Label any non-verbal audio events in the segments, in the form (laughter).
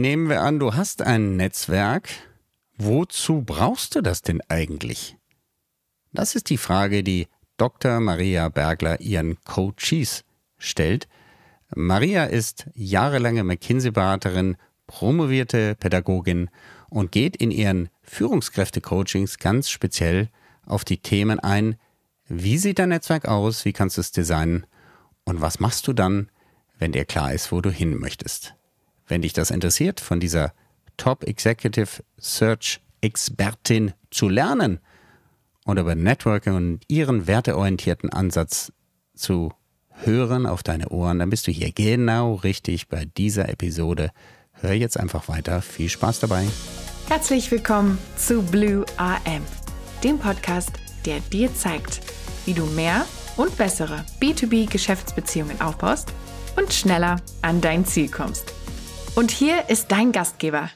nehmen wir an, du hast ein Netzwerk. Wozu brauchst du das denn eigentlich? Das ist die Frage, die Dr. Maria Bergler ihren Coaches stellt. Maria ist jahrelange McKinsey-Beraterin, promovierte Pädagogin und geht in ihren Führungskräfte-Coachings ganz speziell auf die Themen ein, wie sieht dein Netzwerk aus, wie kannst du es designen und was machst du dann, wenn dir klar ist, wo du hin möchtest. Wenn dich das interessiert, von dieser Top Executive Search Expertin zu lernen und über Networking und ihren werteorientierten Ansatz zu hören auf deine Ohren, dann bist du hier genau richtig bei dieser Episode. Hör jetzt einfach weiter. Viel Spaß dabei. Herzlich willkommen zu Blue AM, dem Podcast, der dir zeigt, wie du mehr und bessere B2B-Geschäftsbeziehungen aufbaust und schneller an dein Ziel kommst. Und hier ist dein Gastgeber,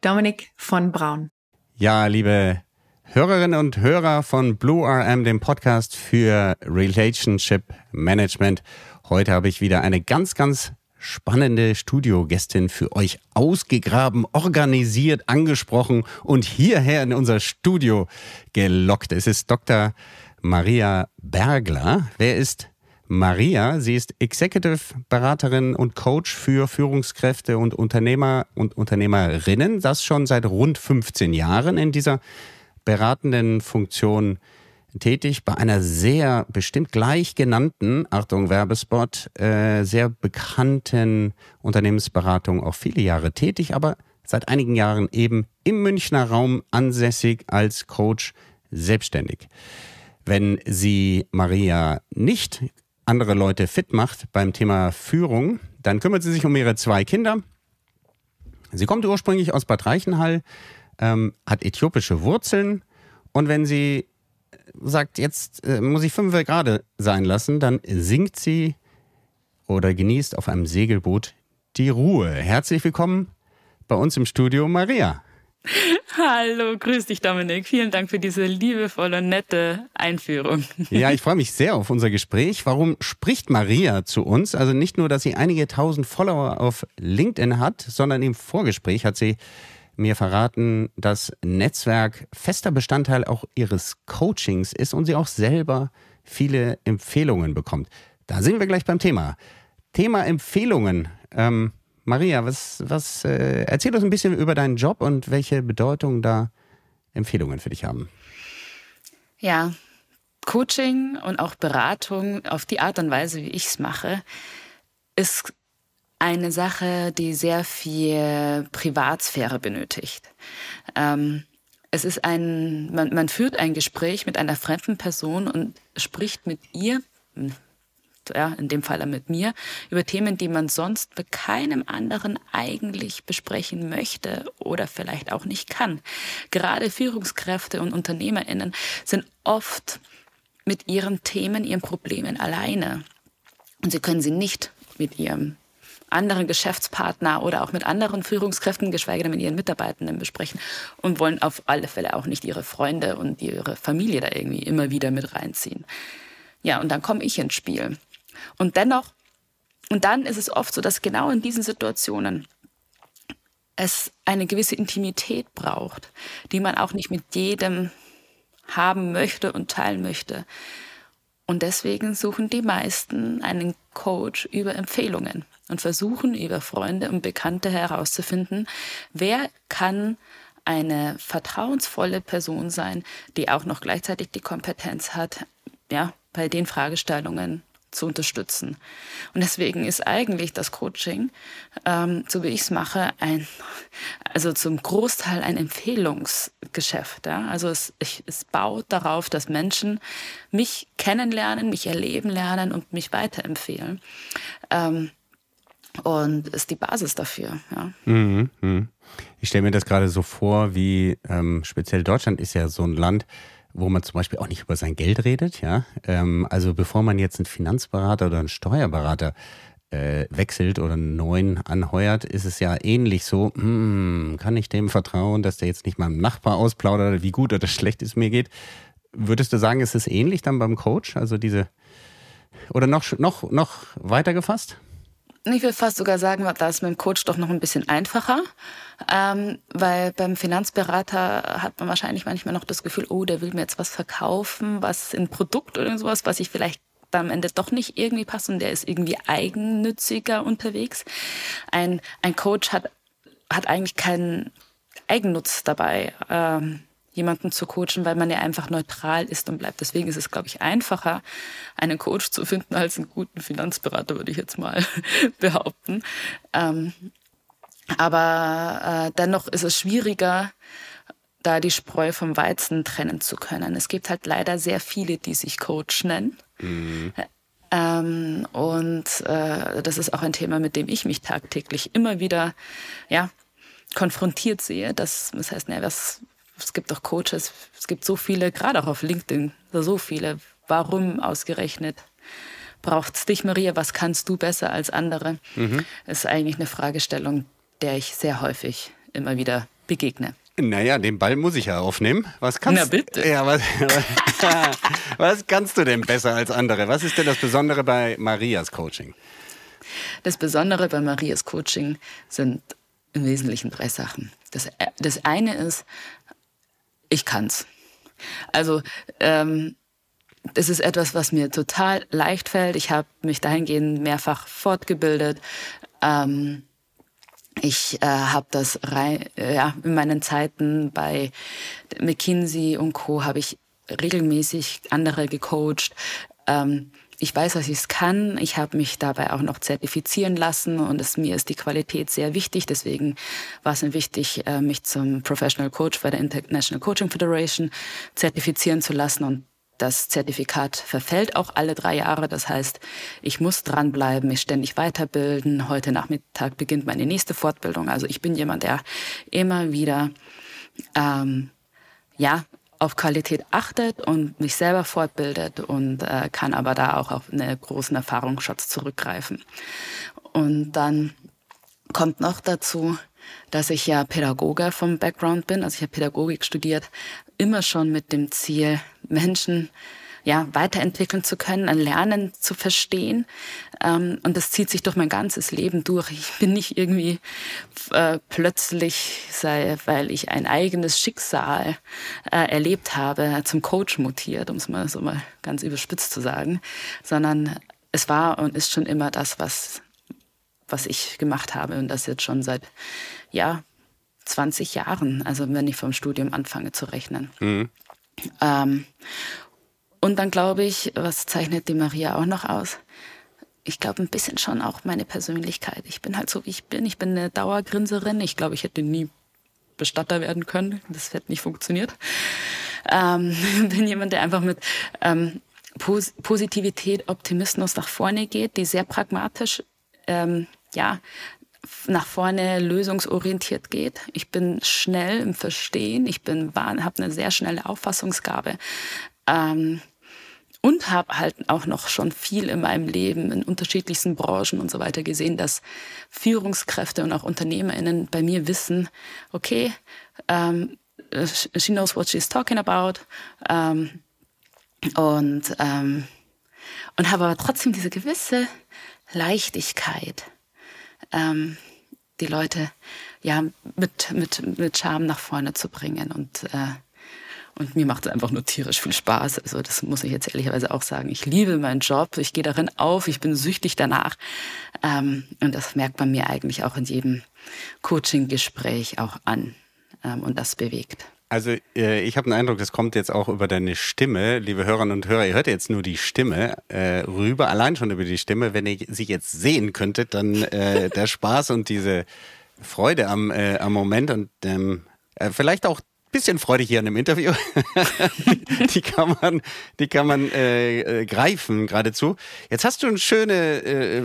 Dominik von Braun. Ja, liebe Hörerinnen und Hörer von Blue RM, dem Podcast für Relationship Management. Heute habe ich wieder eine ganz, ganz spannende Studiogästin für euch ausgegraben, organisiert, angesprochen und hierher in unser Studio gelockt. Es ist Dr. Maria Bergler. Wer ist Maria? Sie ist Executive Beraterin und Coach für Führungskräfte und Unternehmer und Unternehmerinnen. Das schon seit rund 15 Jahren in dieser beratenden Funktion tätig, bei einer sehr bestimmt gleich genannten, Achtung Werbespot, äh, sehr bekannten Unternehmensberatung auch viele Jahre tätig, aber seit einigen Jahren eben im Münchner Raum ansässig als Coach selbstständig. Wenn sie Maria nicht andere Leute fit macht beim Thema Führung, dann kümmert sie sich um ihre zwei Kinder. Sie kommt ursprünglich aus Bad Reichenhall, ähm, hat äthiopische Wurzeln und wenn sie sagt, jetzt äh, muss ich fünf gerade sein lassen, dann singt sie oder genießt auf einem Segelboot die Ruhe. Herzlich willkommen bei uns im Studio, Maria. (laughs) Hallo, grüß dich, Dominik. Vielen Dank für diese liebevolle, nette Einführung. (laughs) Ja, ich freue mich sehr auf unser Gespräch. Warum spricht Maria zu uns? Also nicht nur, dass sie einige tausend Follower auf LinkedIn hat, sondern im Vorgespräch hat sie mir verraten, dass Netzwerk fester Bestandteil auch ihres Coachings ist und sie auch selber viele Empfehlungen bekommt. Da sind wir gleich beim Thema. Thema Empfehlungen. Ähm, Maria, was, was äh, erzähl uns ein bisschen über deinen Job und welche Bedeutung da Empfehlungen für dich haben. Ja, Coaching und auch Beratung auf die Art und Weise, wie ich es mache, ist eine Sache, die sehr viel Privatsphäre benötigt. Ähm, es ist ein, man, man führt ein Gespräch mit einer fremden Person und spricht mit ihr, ja, in dem Fall mit mir, über Themen, die man sonst mit keinem anderen eigentlich besprechen möchte oder vielleicht auch nicht kann. Gerade Führungskräfte und UnternehmerInnen sind oft mit ihren Themen, ihren Problemen alleine. Und sie können sie nicht mit ihrem anderen Geschäftspartner oder auch mit anderen Führungskräften, geschweige denn mit ihren Mitarbeitenden besprechen und wollen auf alle Fälle auch nicht ihre Freunde und ihre Familie da irgendwie immer wieder mit reinziehen. Ja, und dann komme ich ins Spiel. Und dennoch, und dann ist es oft so, dass genau in diesen Situationen es eine gewisse Intimität braucht, die man auch nicht mit jedem haben möchte und teilen möchte. Und deswegen suchen die meisten einen Coach über Empfehlungen und versuchen über Freunde und Bekannte herauszufinden, wer kann eine vertrauensvolle Person sein, die auch noch gleichzeitig die Kompetenz hat, ja, bei den Fragestellungen zu unterstützen. Und deswegen ist eigentlich das Coaching, ähm, so wie ich es mache, ein, also zum Großteil ein Empfehlungsgeschäft. Ja? Also es, ich, es baut darauf, dass Menschen mich kennenlernen, mich erleben lernen und mich weiterempfehlen. Ähm, und ist die Basis dafür. Ja. Mhm, mh. Ich stelle mir das gerade so vor, wie ähm, speziell Deutschland ist ja so ein Land, wo man zum Beispiel auch nicht über sein Geld redet. Ja, ähm, also bevor man jetzt einen Finanzberater oder einen Steuerberater äh, wechselt oder einen neuen anheuert, ist es ja ähnlich so. Hm, kann ich dem vertrauen, dass der jetzt nicht meinem Nachbar ausplaudert, wie gut oder schlecht es mir geht? Würdest du sagen, ist es ähnlich dann beim Coach? Also diese oder noch noch noch weiter gefasst? Ich will fast sogar sagen, da ist mit dem Coach doch noch ein bisschen einfacher, ähm, weil beim Finanzberater hat man wahrscheinlich manchmal noch das Gefühl, oh, der will mir jetzt was verkaufen, was ein Produkt oder sowas, was ich vielleicht am Ende doch nicht irgendwie passt und der ist irgendwie eigennütziger unterwegs. Ein, ein Coach hat, hat eigentlich keinen Eigennutz dabei. Ähm, jemanden zu coachen, weil man ja einfach neutral ist und bleibt. Deswegen ist es, glaube ich, einfacher, einen Coach zu finden (laughs) als einen guten Finanzberater, würde ich jetzt mal (laughs) behaupten. Ähm, aber äh, dennoch ist es schwieriger, da die Spreu vom Weizen trennen zu können. Es gibt halt leider sehr viele, die sich Coach nennen. Mhm. Ähm, und äh, das ist auch ein Thema, mit dem ich mich tagtäglich immer wieder ja, konfrontiert sehe. Das, das heißt, na, was, es gibt auch Coaches, es gibt so viele, gerade auch auf LinkedIn, so viele. Warum ausgerechnet braucht es dich, Maria? Was kannst du besser als andere? Mhm. Ist eigentlich eine Fragestellung, der ich sehr häufig immer wieder begegne. Naja, den Ball muss ich ja aufnehmen. Was kannst, Na bitte. Ja, was, (laughs) was kannst du denn besser als andere? Was ist denn das Besondere bei Marias Coaching? Das Besondere bei Marias Coaching sind im Wesentlichen drei Sachen. Das, das eine ist, ich kann's. Also ähm, das ist etwas, was mir total leicht fällt. Ich habe mich dahingehend mehrfach fortgebildet. Ähm, ich äh, habe das rein, äh, ja, in meinen Zeiten bei McKinsey und Co. habe ich regelmäßig andere gecoacht. Ähm, ich weiß, dass ich es kann. Ich habe mich dabei auch noch zertifizieren lassen und es, mir ist die Qualität sehr wichtig. Deswegen war es mir wichtig, äh, mich zum Professional Coach bei der International Coaching Federation zertifizieren zu lassen und das Zertifikat verfällt auch alle drei Jahre. Das heißt, ich muss dranbleiben, mich ständig weiterbilden. Heute Nachmittag beginnt meine nächste Fortbildung. Also ich bin jemand, der immer wieder ähm, ja auf Qualität achtet und mich selber fortbildet und äh, kann aber da auch auf einen großen Erfahrungsschatz zurückgreifen. Und dann kommt noch dazu, dass ich ja Pädagoge vom Background bin. Also ich habe Pädagogik studiert, immer schon mit dem Ziel, Menschen ja, weiterentwickeln zu können, ein Lernen zu verstehen. Ähm, und das zieht sich durch mein ganzes Leben durch. Ich bin nicht irgendwie äh, plötzlich, sei, weil ich ein eigenes Schicksal äh, erlebt habe, zum Coach mutiert, um es mal so mal ganz überspitzt zu sagen, sondern es war und ist schon immer das, was, was ich gemacht habe und das jetzt schon seit, ja, 20 Jahren, also wenn ich vom Studium anfange zu rechnen. Mhm. Ähm, und dann glaube ich, was zeichnet die Maria auch noch aus? Ich glaube ein bisschen schon auch meine Persönlichkeit. Ich bin halt so, wie ich bin. Ich bin eine Dauergrinserin. Ich glaube, ich hätte nie Bestatter werden können. Das hätte nicht funktioniert. Ähm, (laughs) bin jemand, der einfach mit ähm, Pos Positivität, Optimismus nach vorne geht, die sehr pragmatisch ähm, ja, nach vorne lösungsorientiert geht. Ich bin schnell im Verstehen. Ich bin habe eine sehr schnelle Auffassungsgabe. Ähm, und habe halt auch noch schon viel in meinem Leben in unterschiedlichsten Branchen und so weiter gesehen, dass Führungskräfte und auch UnternehmerInnen bei mir wissen, okay, um, ähm, she knows what she's talking about um, ähm, und, um, ähm, und habe aber trotzdem diese gewisse Leichtigkeit, die Leute ja mit, mit, mit Charme nach vorne zu bringen und äh, und mir macht es einfach nur tierisch viel Spaß. Also das muss ich jetzt ehrlicherweise auch sagen. Ich liebe meinen Job, ich gehe darin auf, ich bin süchtig danach. Ähm, und das merkt man mir eigentlich auch in jedem Coaching-Gespräch auch an. Ähm, und das bewegt. Also äh, ich habe den Eindruck, das kommt jetzt auch über deine Stimme, liebe Hörerinnen und Hörer. Ihr hört jetzt nur die Stimme äh, rüber, allein schon über die Stimme. Wenn ihr sie jetzt sehen könntet, dann äh, (laughs) der Spaß und diese Freude am, äh, am Moment und ähm, äh, vielleicht auch bisschen Freude hier in dem Interview. (laughs) die kann man, die kann man äh, äh, greifen geradezu. Jetzt hast du eine schöne äh,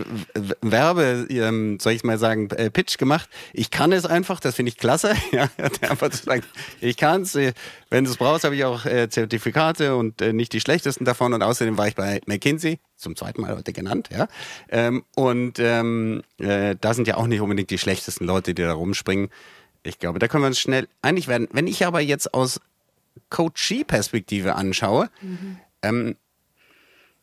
Werbe, ähm, soll ich mal sagen, äh, Pitch gemacht. Ich kann es einfach, das finde ich klasse. (laughs) ja, einfach zu sagen, ich kann es. Äh, wenn du es brauchst, habe ich auch äh, Zertifikate und äh, nicht die schlechtesten davon. Und außerdem war ich bei McKinsey, zum zweiten Mal heute genannt, ja. Ähm, und ähm, äh, da sind ja auch nicht unbedingt die schlechtesten Leute, die da rumspringen. Ich glaube, da können wir uns schnell einig werden. Wenn ich aber jetzt aus Coachee-Perspektive anschaue, mhm. ähm,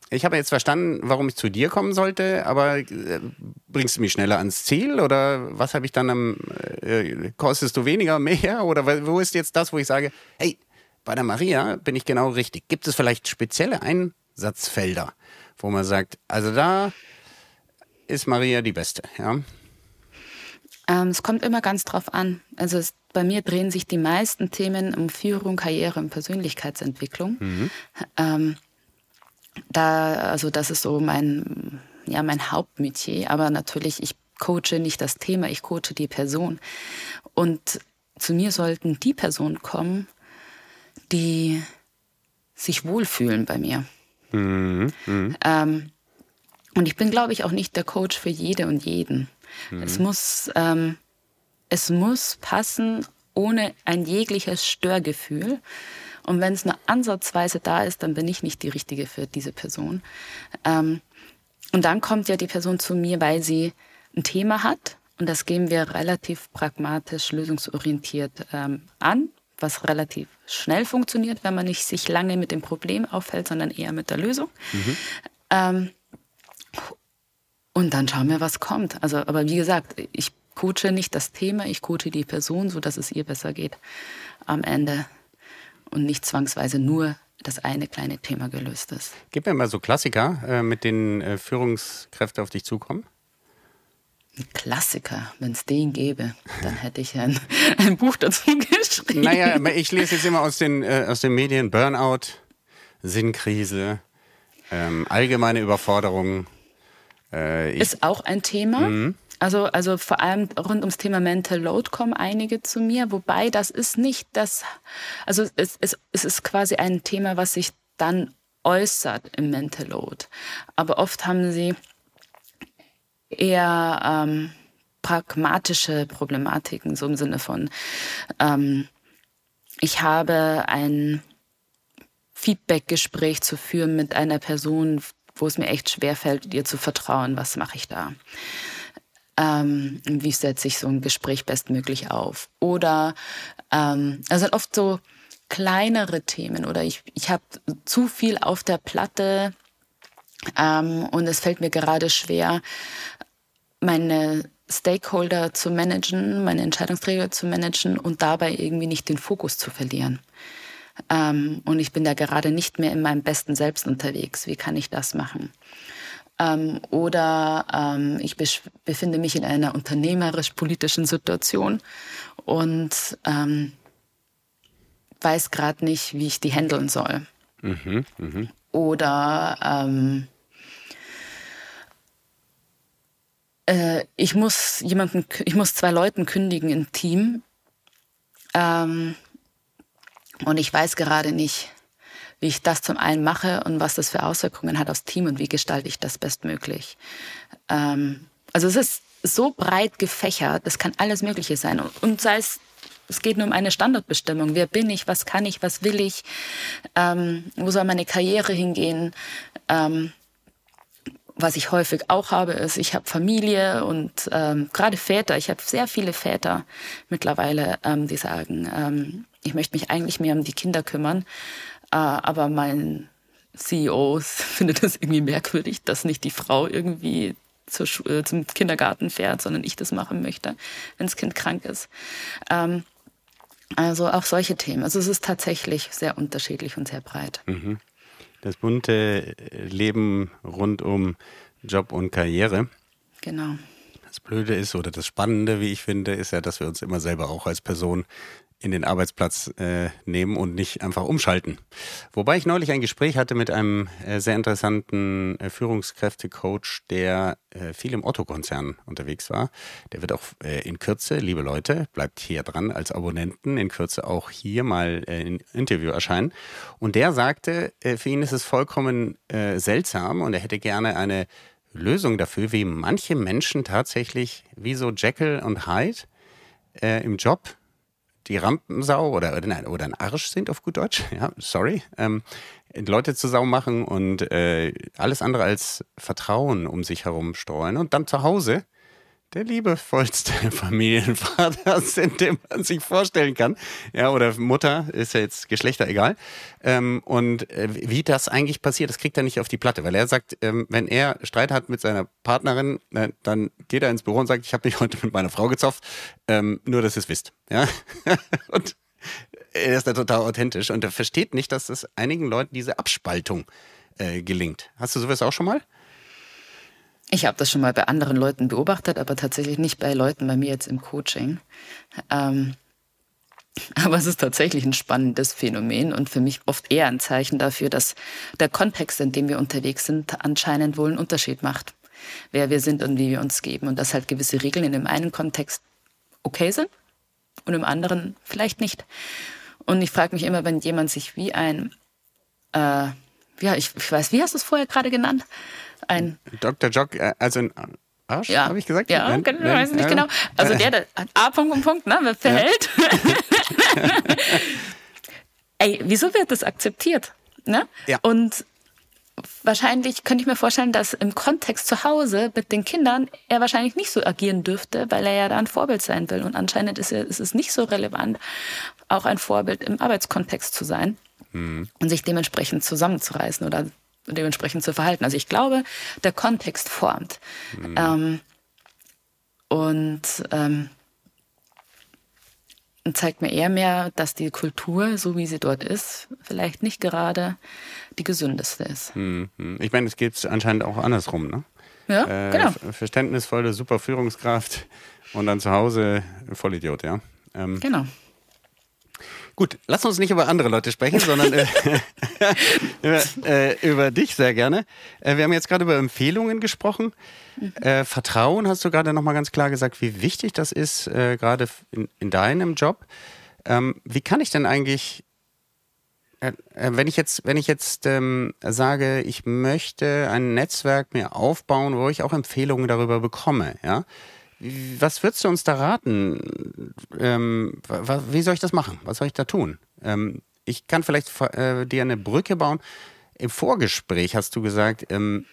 ich habe jetzt verstanden, warum ich zu dir kommen sollte, aber äh, bringst du mich schneller ans Ziel oder was habe ich dann am, äh, kostest du weniger, mehr oder wo ist jetzt das, wo ich sage, hey, bei der Maria bin ich genau richtig. Gibt es vielleicht spezielle Einsatzfelder, wo man sagt, also da ist Maria die Beste, ja? Ähm, es kommt immer ganz drauf an. Also es, bei mir drehen sich die meisten Themen um Führung, Karriere und Persönlichkeitsentwicklung. Mhm. Ähm, da, also das ist so mein, ja, mein Hauptmetier. Aber natürlich, ich coache nicht das Thema, ich coache die Person. Und zu mir sollten die Personen kommen, die sich wohlfühlen bei mir. Mhm. Mhm. Ähm, und ich bin, glaube ich, auch nicht der Coach für jede und jeden. Mhm. Es, muss, ähm, es muss passen ohne ein jegliches Störgefühl. Und wenn es nur ansatzweise da ist, dann bin ich nicht die Richtige für diese Person. Ähm, und dann kommt ja die Person zu mir, weil sie ein Thema hat. Und das gehen wir relativ pragmatisch, lösungsorientiert ähm, an, was relativ schnell funktioniert, wenn man nicht sich lange mit dem Problem aufhält, sondern eher mit der Lösung. Mhm. Ähm, und dann schauen wir, was kommt. Also, aber wie gesagt, ich coache nicht das Thema, ich coache die Person, so dass es ihr besser geht am Ende und nicht zwangsweise nur das eine kleine Thema gelöst ist. Gib mir mal so Klassiker, äh, mit denen äh, Führungskräfte auf dich zukommen. Ein Klassiker, wenn es den gäbe, (laughs) dann hätte ich ein, ein, Buch dazu geschrieben. Naja, ich lese jetzt immer aus den, äh, aus den Medien Burnout, Sinnkrise, ähm, allgemeine Überforderung. Äh, ist auch ein Thema. Mhm. Also, also vor allem rund ums Thema Mental Load kommen einige zu mir, wobei das ist nicht das, also es, es, es ist quasi ein Thema, was sich dann äußert im Mental Load. Aber oft haben sie eher ähm, pragmatische Problematiken, so im Sinne von, ähm, ich habe ein Feedback-Gespräch zu führen mit einer Person, wo es mir echt schwerfällt, ihr zu vertrauen, was mache ich da? ähm, wie setze ich so ein Gespräch bestmöglich auf. Oder ähm, also oft so kleinere Themen oder ich, ich habe zu viel auf der Platte ähm, und es fällt mir gerade schwer, meine Stakeholder zu managen, meine Entscheidungsträger zu managen und dabei irgendwie nicht den Fokus zu verlieren. Ähm, und ich bin da gerade nicht mehr in meinem besten Selbst unterwegs. Wie kann ich das machen? Ähm, oder ähm, ich befinde mich in einer unternehmerisch-politischen Situation und ähm, weiß gerade nicht, wie ich die handeln soll. Mhm, mh. Oder ähm, äh, ich muss jemanden, ich muss zwei Leuten kündigen im Team ähm, und ich weiß gerade nicht, wie ich das zum einen mache und was das für Auswirkungen hat aufs Team und wie gestalte ich das bestmöglich. Ähm, also es ist so breit gefächert, es kann alles Mögliche sein. Und sei es, es geht nur um eine Standardbestimmung. Wer bin ich? Was kann ich? Was will ich? Ähm, wo soll meine Karriere hingehen? Ähm, was ich häufig auch habe, ist, ich habe Familie und ähm, gerade Väter, ich habe sehr viele Väter mittlerweile, ähm, die sagen, ähm, ich möchte mich eigentlich mehr um die Kinder kümmern. Äh, aber mein CEO (laughs) findet das irgendwie merkwürdig, dass nicht die Frau irgendwie zur äh, zum Kindergarten fährt, sondern ich das machen möchte, wenn das Kind krank ist. Ähm, also auch solche Themen. Also es ist tatsächlich sehr unterschiedlich und sehr breit. Mhm. Das bunte Leben rund um Job und Karriere. Genau. Das Blöde ist oder das Spannende, wie ich finde, ist ja, dass wir uns immer selber auch als Person in den Arbeitsplatz äh, nehmen und nicht einfach umschalten. Wobei ich neulich ein Gespräch hatte mit einem äh, sehr interessanten äh, Führungskräftecoach, der äh, viel im Otto-Konzern unterwegs war. Der wird auch äh, in Kürze, liebe Leute, bleibt hier dran als Abonnenten, in Kürze auch hier mal äh, in Interview erscheinen. Und der sagte, für ihn ist es vollkommen seltsam und er hätte gerne eine Lösung dafür, wie manche Menschen tatsächlich wie so Jekyll und Hyde im Job die Rampensau oder, oder, nein, oder ein Arsch sind auf gut Deutsch, (laughs) ja, sorry, ähm, Leute zu Sau machen und äh, alles andere als Vertrauen um sich herum streuen und dann zu Hause der liebevollste (laughs) Familienvater (laughs) sind, den man sich vorstellen kann. Ja, oder Mutter, ist ja jetzt Geschlechter egal. Ähm, und äh, wie das eigentlich passiert, das kriegt er nicht auf die Platte, weil er sagt, ähm, wenn er Streit hat mit seiner Partnerin, äh, dann geht er ins Büro und sagt, ich habe mich (laughs) heute mit meiner Frau gezopft, ähm, nur dass ihr es wisst. Ja? und er ist da total authentisch und er versteht nicht, dass es einigen Leuten diese Abspaltung äh, gelingt. Hast du sowas auch schon mal? Ich habe das schon mal bei anderen Leuten beobachtet, aber tatsächlich nicht bei Leuten bei mir jetzt im Coaching. Ähm, (laughs) aber es ist tatsächlich ein spannendes Phänomen und für mich oft eher ein Zeichen dafür, dass der Kontext, in dem wir unterwegs sind, anscheinend wohl einen Unterschied macht. Wer wir sind und wie wir uns geben. Und dass halt gewisse Regeln in dem einen Kontext okay sind und im anderen vielleicht nicht. Und ich frage mich immer, wenn jemand sich wie ein, äh, ja, ich, ich weiß, wie hast du es vorher gerade genannt? Ein Dr. Jock, äh, also ein Arsch, ja. habe ich gesagt? Ja, Nein, genau, weiß nicht ja. genau. Also der, der (laughs) A. Punkt und Punkt, ne, verhält. Ja. (laughs) Ey, wieso wird das akzeptiert? Ne? Ja. Und wahrscheinlich könnte ich mir vorstellen, dass im Kontext zu Hause mit den Kindern er wahrscheinlich nicht so agieren dürfte, weil er ja da ein Vorbild sein will. Und anscheinend ist, er, ist es nicht so relevant, auch ein Vorbild im Arbeitskontext zu sein mhm. und sich dementsprechend zusammenzureißen oder dementsprechend zu verhalten. Also ich glaube, der Kontext formt. Mhm. Ähm, und ähm, zeigt mir eher mehr, dass die Kultur, so wie sie dort ist, vielleicht nicht gerade die gesündeste ist. Mhm. Ich meine, es geht anscheinend auch andersrum, ne? Ja, äh, genau. Verständnisvolle, super Führungskraft und dann zu Hause Vollidiot, ja. Ähm, genau. Gut, lass uns nicht über andere Leute sprechen, sondern äh, über, (laughs) (laughs) äh, über, dich sehr gerne. Äh, wir haben jetzt gerade über Empfehlungen gesprochen. Äh, Vertrauen hast du gerade nochmal ganz klar gesagt, wie wichtig das ist, äh, gerade in, in, deinem Job. Ähm, wie kann ich denn eigentlich, äh, wenn ich jetzt, wenn ich jetzt ähm, sage, ich möchte ein Netzwerk mir aufbauen, wo ich auch Empfehlungen darüber bekomme, ja? Was würdest du uns da raten? Ähm, wie soll ich das machen? Was soll ich da tun? Ähm, ich kann vielleicht äh, dir eine Brücke bauen. Im Vorgespräch hast du gesagt, ähm,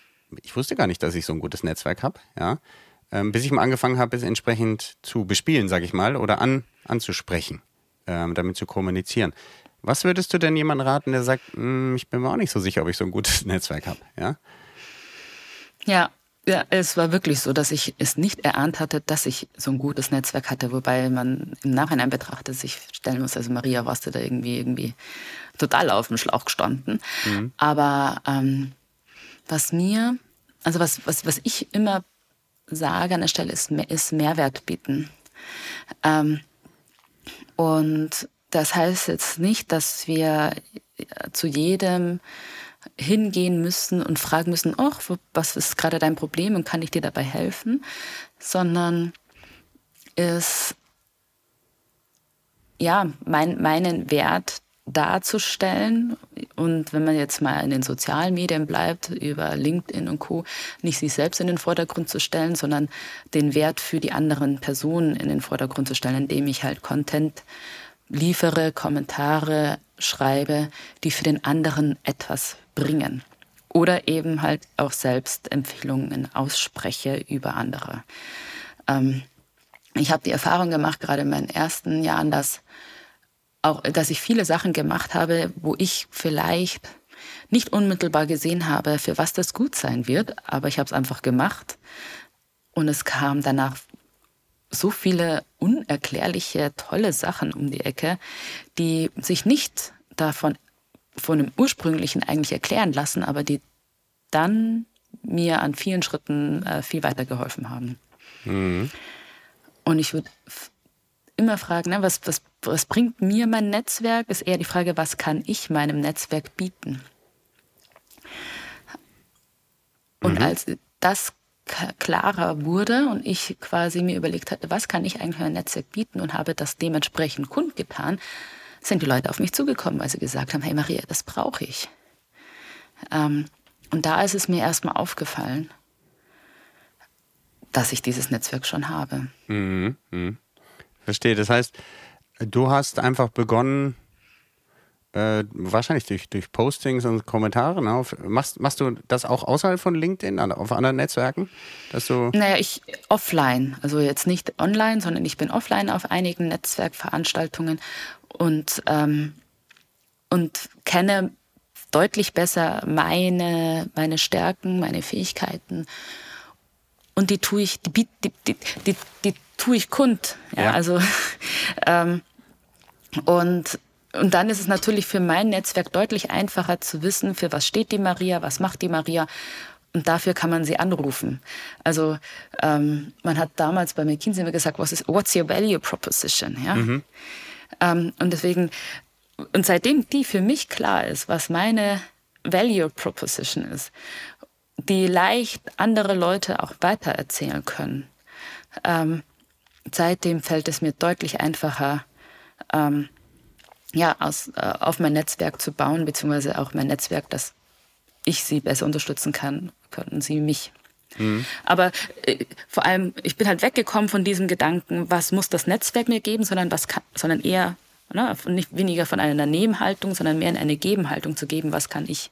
ich wusste gar nicht, dass ich so ein gutes Netzwerk habe, ja. Ähm, bis ich mal angefangen habe, es entsprechend zu bespielen, sage ich mal, oder an, anzusprechen, ähm, damit zu kommunizieren. Was würdest du denn jemandem raten, der sagt, hm, ich bin mir auch nicht so sicher, ob ich so ein gutes (laughs) Netzwerk habe, ja? Ja, ja, es war wirklich so, dass ich es nicht erahnt hatte, dass ich so ein gutes Netzwerk hatte, wobei man im Nachhinein betrachtet sich stellen muss, also Maria warst du da irgendwie irgendwie total auf dem Schlauch gestanden. Mhm. Aber ähm, was mir, also was, was, was ich immer sage an der Stelle, ist, ist Mehrwert bieten. Ähm, und das heißt jetzt nicht, dass wir zu jedem hingehen müssen und fragen müssen, ach, was ist gerade dein Problem und kann ich dir dabei helfen, sondern es ja, mein, meinen Wert darzustellen und wenn man jetzt mal in den sozialen Medien bleibt, über LinkedIn und Co., nicht sich selbst in den Vordergrund zu stellen, sondern den Wert für die anderen Personen in den Vordergrund zu stellen, indem ich halt Content liefere, Kommentare schreibe, die für den anderen etwas bringen. Oder eben halt auch selbst Empfehlungen ausspreche über andere. Ähm, ich habe die Erfahrung gemacht, gerade in meinen ersten Jahren, dass auch, dass ich viele Sachen gemacht habe, wo ich vielleicht nicht unmittelbar gesehen habe, für was das gut sein wird, aber ich habe es einfach gemacht und es kam danach so viele unerklärliche, tolle Sachen um die Ecke, die sich nicht davon von dem ursprünglichen eigentlich erklären lassen, aber die dann mir an vielen Schritten äh, viel weitergeholfen haben. Mhm. Und ich würde immer fragen, ne, was, was, was bringt mir mein Netzwerk? Ist eher die Frage, was kann ich meinem Netzwerk bieten? Und mhm. als das klarer wurde und ich quasi mir überlegt hatte, was kann ich eigentlich meinem Netzwerk bieten und habe das dementsprechend kundgetan, sind die Leute auf mich zugekommen, weil sie gesagt haben, hey Maria, das brauche ich. Ähm, und da ist es mir erstmal aufgefallen, dass ich dieses Netzwerk schon habe. Mhm, mh. Verstehe. Das heißt, du hast einfach begonnen, Äh, wahrscheinlich durch, durch Postings und Kommentare. Ne? Auf, machst, machst du das auch außerhalb von LinkedIn, auf anderen Netzwerken? Dass du naja, ich offline, also jetzt nicht online, sondern ich bin offline auf einigen Netzwerkveranstaltungen und, ähm, und kenne deutlich besser meine, meine Stärken, meine Fähigkeiten. Und die tue ich, die, die, die, die, die tue ich kund. Ja, ja. also (laughs) ähm, und und dann ist es natürlich für mein Netzwerk deutlich einfacher zu wissen, für was steht die Maria, was macht die Maria. Und dafür kann man sie anrufen. Also ähm, man hat damals bei McKinsey immer gesagt, was ist, what's your value proposition? Ja? Mhm. Ähm, und deswegen, und seitdem die für mich klar ist, was meine value proposition ist, die leicht andere Leute auch weitererzählen können, ähm, seitdem fällt es mir deutlich einfacher, ähm, ja, aus, äh, auf mein Netzwerk zu bauen, beziehungsweise auch mein Netzwerk, dass ich sie besser unterstützen kann, könnten sie mich. Mhm. Aber äh, vor allem, ich bin halt weggekommen von diesem Gedanken, was muss das Netzwerk mir geben, sondern was kann, sondern eher ne, nicht weniger von einer Nebenhaltung, sondern mehr in eine Gebenhaltung zu geben, was kann ich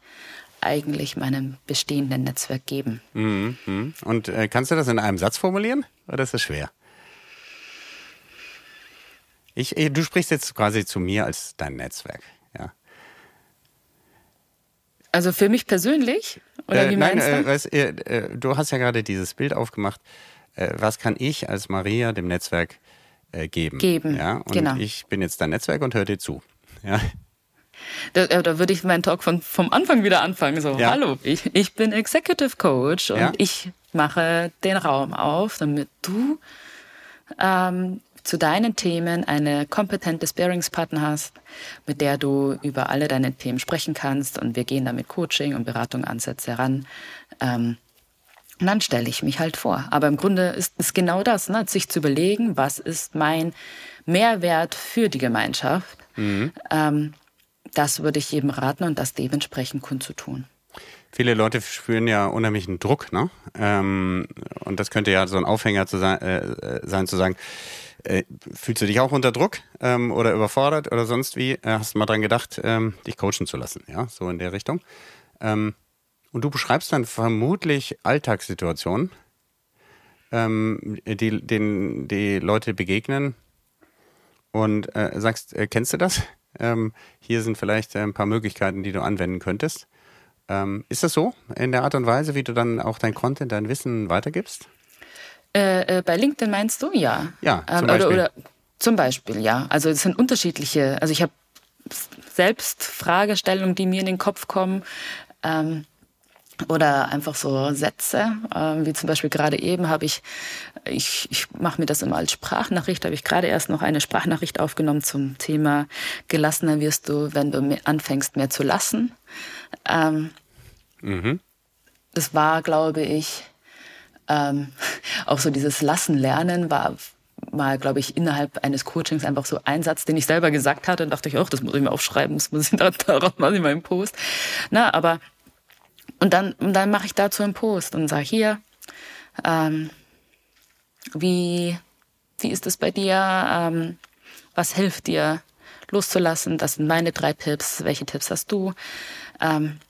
eigentlich meinem bestehenden Netzwerk geben. Mhm. mhm. Und äh, kannst du das in einem Satz formulieren oder ist das schwer? Ich, äh, du sprichst jetzt quasi zu mir als dein Netzwerk. Also für mich persönlich? Oder äh, wie nein, meinst du? Äh, weißt, äh, du hast ja gerade dieses Bild aufgemacht. Äh, was kann ich als Maria dem Netzwerk äh, geben? Geben, ja? Und genau. ich bin jetzt dein Netzwerk und höre dir zu. Ja. Da, da, würde ich meinen Talk von, vom Anfang wieder anfangen. So, ja. hallo, ich, ich bin Executive Coach und ja. ich mache den Raum auf, damit du ähm, zu deinen Themen eine kompetente Sparingspartner hast, mit der du über alle deine Themen sprechen kannst und wir gehen da mit Coaching und Beratungsansätze ran. Ähm, und dann stelle ich mich halt vor. Aber im Grunde ist es genau das, ne? sich zu überlegen, was ist mein Mehrwert für die Gemeinschaft. Mhm. Ähm, das würde ich jedem raten und das dementsprechend kundzutun. Viele Leute spüren ja unheimlichen Druck, ne? Ähm, und das könnte ja so ein Aufhänger zu sein, äh, sein zu sagen, äh, fühlst du dich auch unter Druck ähm, oder überfordert oder sonst wie? Äh, hast du mal dran gedacht, ähm, dich coachen zu lassen? Ja, so in der Richtung. Ähm, und du beschreibst dann vermutlich Alltagssituationen, ähm, die, denen die Leute begegnen und äh, sagst, äh, kennst du das? Ähm, hier sind vielleicht ein paar Möglichkeiten, die du anwenden könntest. Ähm, ist das so in der Art und Weise, wie du dann auch dein Content, dein Wissen weitergibst? Äh, äh, bei LinkedIn meinst du? Ja. Ja, zum ähm, Beispiel. Oder, oder, zum Beispiel, ja. Also es sind unterschiedliche, also ich habe selbst Fragestellungen, die mir in den Kopf kommen. Ähm, oder einfach so Sätze, äh, wie zum Beispiel gerade eben habe ich, ich, ich mache mir das immer als Sprachnachricht, habe ich gerade erst noch eine Sprachnachricht aufgenommen zum Thema gelassener wirst du, wenn du anfängst mehr zu lassen. Ähm, mhm. Das war, glaube ich, ähm, (laughs) auch so dieses Lassen lernen war mal, glaube ich, innerhalb eines Coachings einfach so ein Satz, den ich selber gesagt hatte und dachte ich, auch, das muss ich mir aufschreiben, das muss ich da, (laughs) darauf mache ich mal einen Post. Na, aber und dann, und dann mache ich dazu einen Post und sage hier, ähm, wie, wie ist es bei dir? Ähm, was hilft dir loszulassen? Das sind meine drei Tipps. Welche Tipps hast du? Ähm,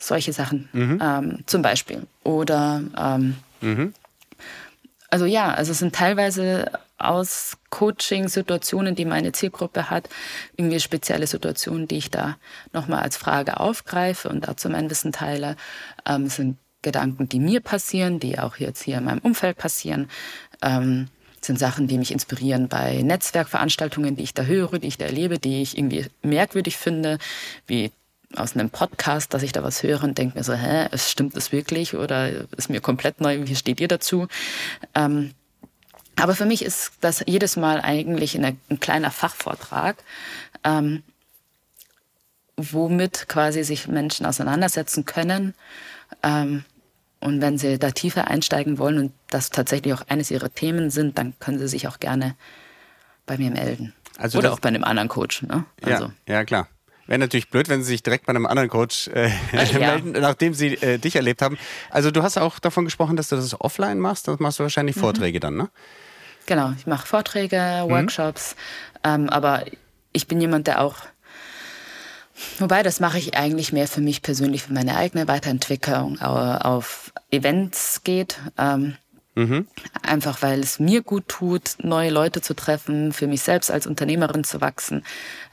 solche Sachen mhm. ähm, zum Beispiel. Oder ähm, Mhm. Also ja, also es sind teilweise aus Coaching-Situationen, die meine Zielgruppe hat, irgendwie spezielle Situationen, die ich da nochmal als Frage aufgreife und dazu mein Wissen teile. Ähm, es sind Gedanken, die mir passieren, die auch jetzt hier in meinem Umfeld passieren. Ähm, sind Sachen, die mich inspirieren bei Netzwerkveranstaltungen, die ich da höre, die ich da erlebe, die ich irgendwie merkwürdig finde, wie aus einem Podcast, dass ich da was höre und denke mir so, hä, es stimmt das wirklich oder ist mir komplett neu, wie steht ihr dazu? Ähm, aber für mich ist das jedes Mal eigentlich eine, ein kleiner Fachvortrag, ähm, womit quasi sich Menschen auseinandersetzen können. Ähm, und wenn sie da tiefer einsteigen wollen und das tatsächlich auch eines ihrer Themen sind, dann können sie sich auch gerne bei mir melden. Also Oder auch bei einem anderen Coach. Ne? Also. Ja, ja, klar. Wäre natürlich blöd, wenn Sie sich direkt bei einem anderen Coach äh, ja. (laughs) melden, nachdem Sie äh, dich erlebt haben. Also du hast auch davon gesprochen, dass du das offline machst. Das machst du wahrscheinlich mhm. Vorträge dann, ne? Genau, ich mache Vorträge, mhm. Workshops. Mhm. Ähm, aber ich bin jemand, der auch Wobei, das mache ich eigentlich mehr für mich persönlich, für meine eigene Weiterentwicklung auf Events geht. Ähm, Mhm. Einfach weil es mir gut tut, neue Leute zu treffen, für mich selbst als Unternehmerin zu wachsen,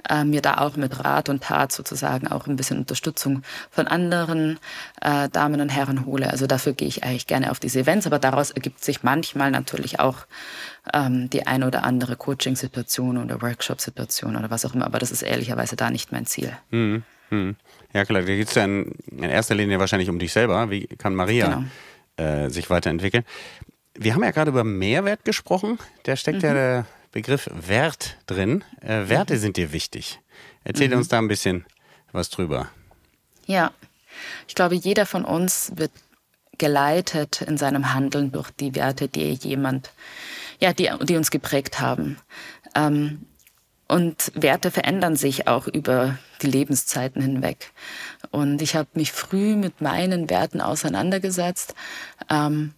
äh, mir da auch mit Rat und Tat sozusagen auch ein bisschen Unterstützung von anderen äh, Damen und Herren hole. Also dafür gehe ich eigentlich gerne auf diese Events, aber daraus ergibt sich manchmal natürlich auch ähm, die eine oder andere Coaching-Situation oder Workshop-Situation oder was auch immer. Aber das ist ehrlicherweise da nicht mein Ziel. Mhm. Mhm. Ja klar, da geht es dann in erster Linie wahrscheinlich um dich selber. Wie kann Maria genau. äh, sich weiterentwickeln? Wir haben ja gerade über Mehrwert gesprochen. Da steckt mhm. ja der Begriff Wert drin. Äh, Werte mhm. sind dir wichtig. Erzähl mhm. uns da ein bisschen was drüber. Ja, ich glaube, jeder von uns wird geleitet in seinem Handeln durch die Werte, die jemand, ja, die, die uns geprägt haben. Ähm, und Werte verändern sich auch über die Lebenszeiten hinweg. Und ich habe mich früh mit meinen Werten auseinandergesetzt. Ähm,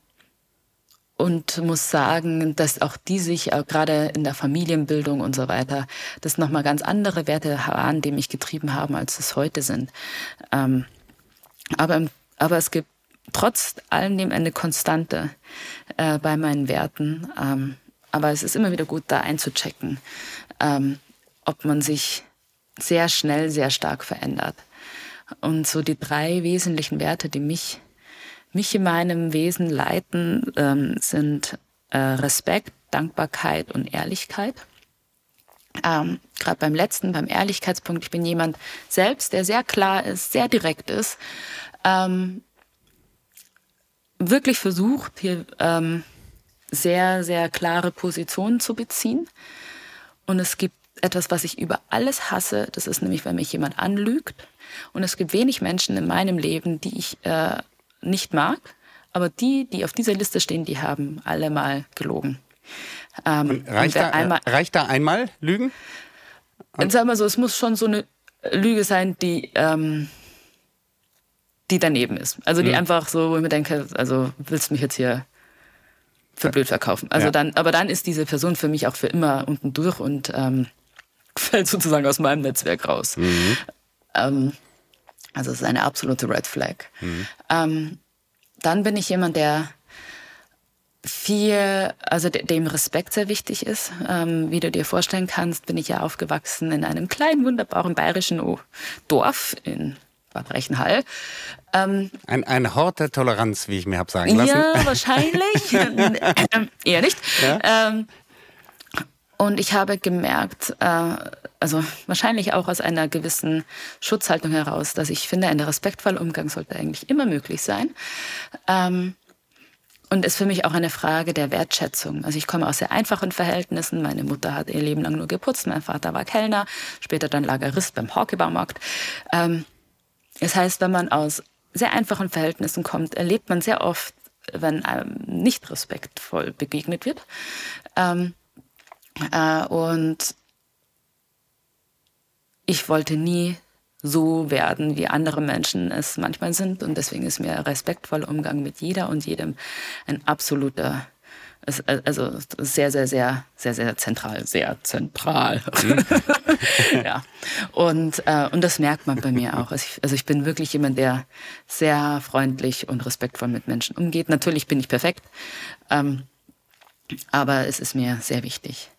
und muss sagen, dass auch die sich auch gerade in der Familienbildung und so weiter, das nochmal ganz andere Werte waren, die mich getrieben haben, als es heute sind. Ähm, aber, aber es gibt trotz allem eine Konstante äh, bei meinen Werten. Ähm, aber es ist immer wieder gut, da einzuchecken, ähm, ob man sich sehr schnell, sehr stark verändert. Und so die drei wesentlichen Werte, die mich mich in meinem Wesen leiten, ähm, sind äh, Respekt, Dankbarkeit und Ehrlichkeit. Ähm, Gerade beim letzten, beim Ehrlichkeitspunkt, ich bin jemand selbst, der sehr klar ist, sehr direkt ist, ähm, wirklich versucht, hier ähm, sehr, sehr klare Positionen zu beziehen. Und es gibt etwas, was ich über alles hasse, das ist nämlich, wenn mich jemand anlügt. Und es gibt wenig Menschen in meinem Leben, die ich äh, nicht mag. Aber die, die auf dieser Liste stehen, die haben alle mal gelogen. Ähm, reicht, da, einmal, reicht da einmal Lügen? Und sag mal so, es muss schon so eine Lüge sein, die, ähm, die daneben ist. Also die mhm. einfach so, wo ich mir denke, also willst du mich jetzt hier für blöd verkaufen. Also ja. dann, aber dann ist diese Person für mich auch für immer unten durch und ähm, (laughs) fällt sozusagen aus meinem Netzwerk raus. Mhm. Ähm, also es ist eine absolute Red Flag. Mhm. Ähm, dann bin ich jemand, der viel, also dem Respekt sehr wichtig ist. Ähm, wie du dir vorstellen kannst, bin ich ja aufgewachsen in einem kleinen, wunderbaren bayerischen Dorf in Bad Reichenhall. Ähm, ein, ein Hort der Toleranz, wie ich mir habe sagen lassen. Ja, (laughs) wahrscheinlich. ähm, (laughs) eher nicht. Ja? Ähm, und ich habe gemerkt, äh, also wahrscheinlich auch aus einer gewissen Schutzhaltung heraus, dass ich finde, ein respektvoller Umgang sollte eigentlich immer möglich sein. Ähm, und ist für mich auch eine Frage der Wertschätzung. Also ich komme aus sehr einfachen Verhältnissen. Meine Mutter hat ihr Leben lang nur geputzt, mein Vater war Kellner, später dann Lagerist beim Hockey-Baumarkt. Ähm, das heißt, wenn man aus sehr einfachen Verhältnissen kommt, erlebt man sehr oft, wenn einem nicht respektvoll begegnet wird. Ähm, äh, und ich wollte nie so werden, wie andere Menschen es manchmal sind. Und deswegen ist mir respektvoller Umgang mit jeder und jedem ein absoluter, also sehr, sehr, sehr, sehr, sehr zentral, sehr zentral. Mhm. (laughs) ja. Und, äh, und das merkt man bei mir auch. Also ich, also ich bin wirklich jemand, der sehr freundlich und respektvoll mit Menschen umgeht. Natürlich bin ich perfekt. Ähm, aber es ist mir sehr wichtig.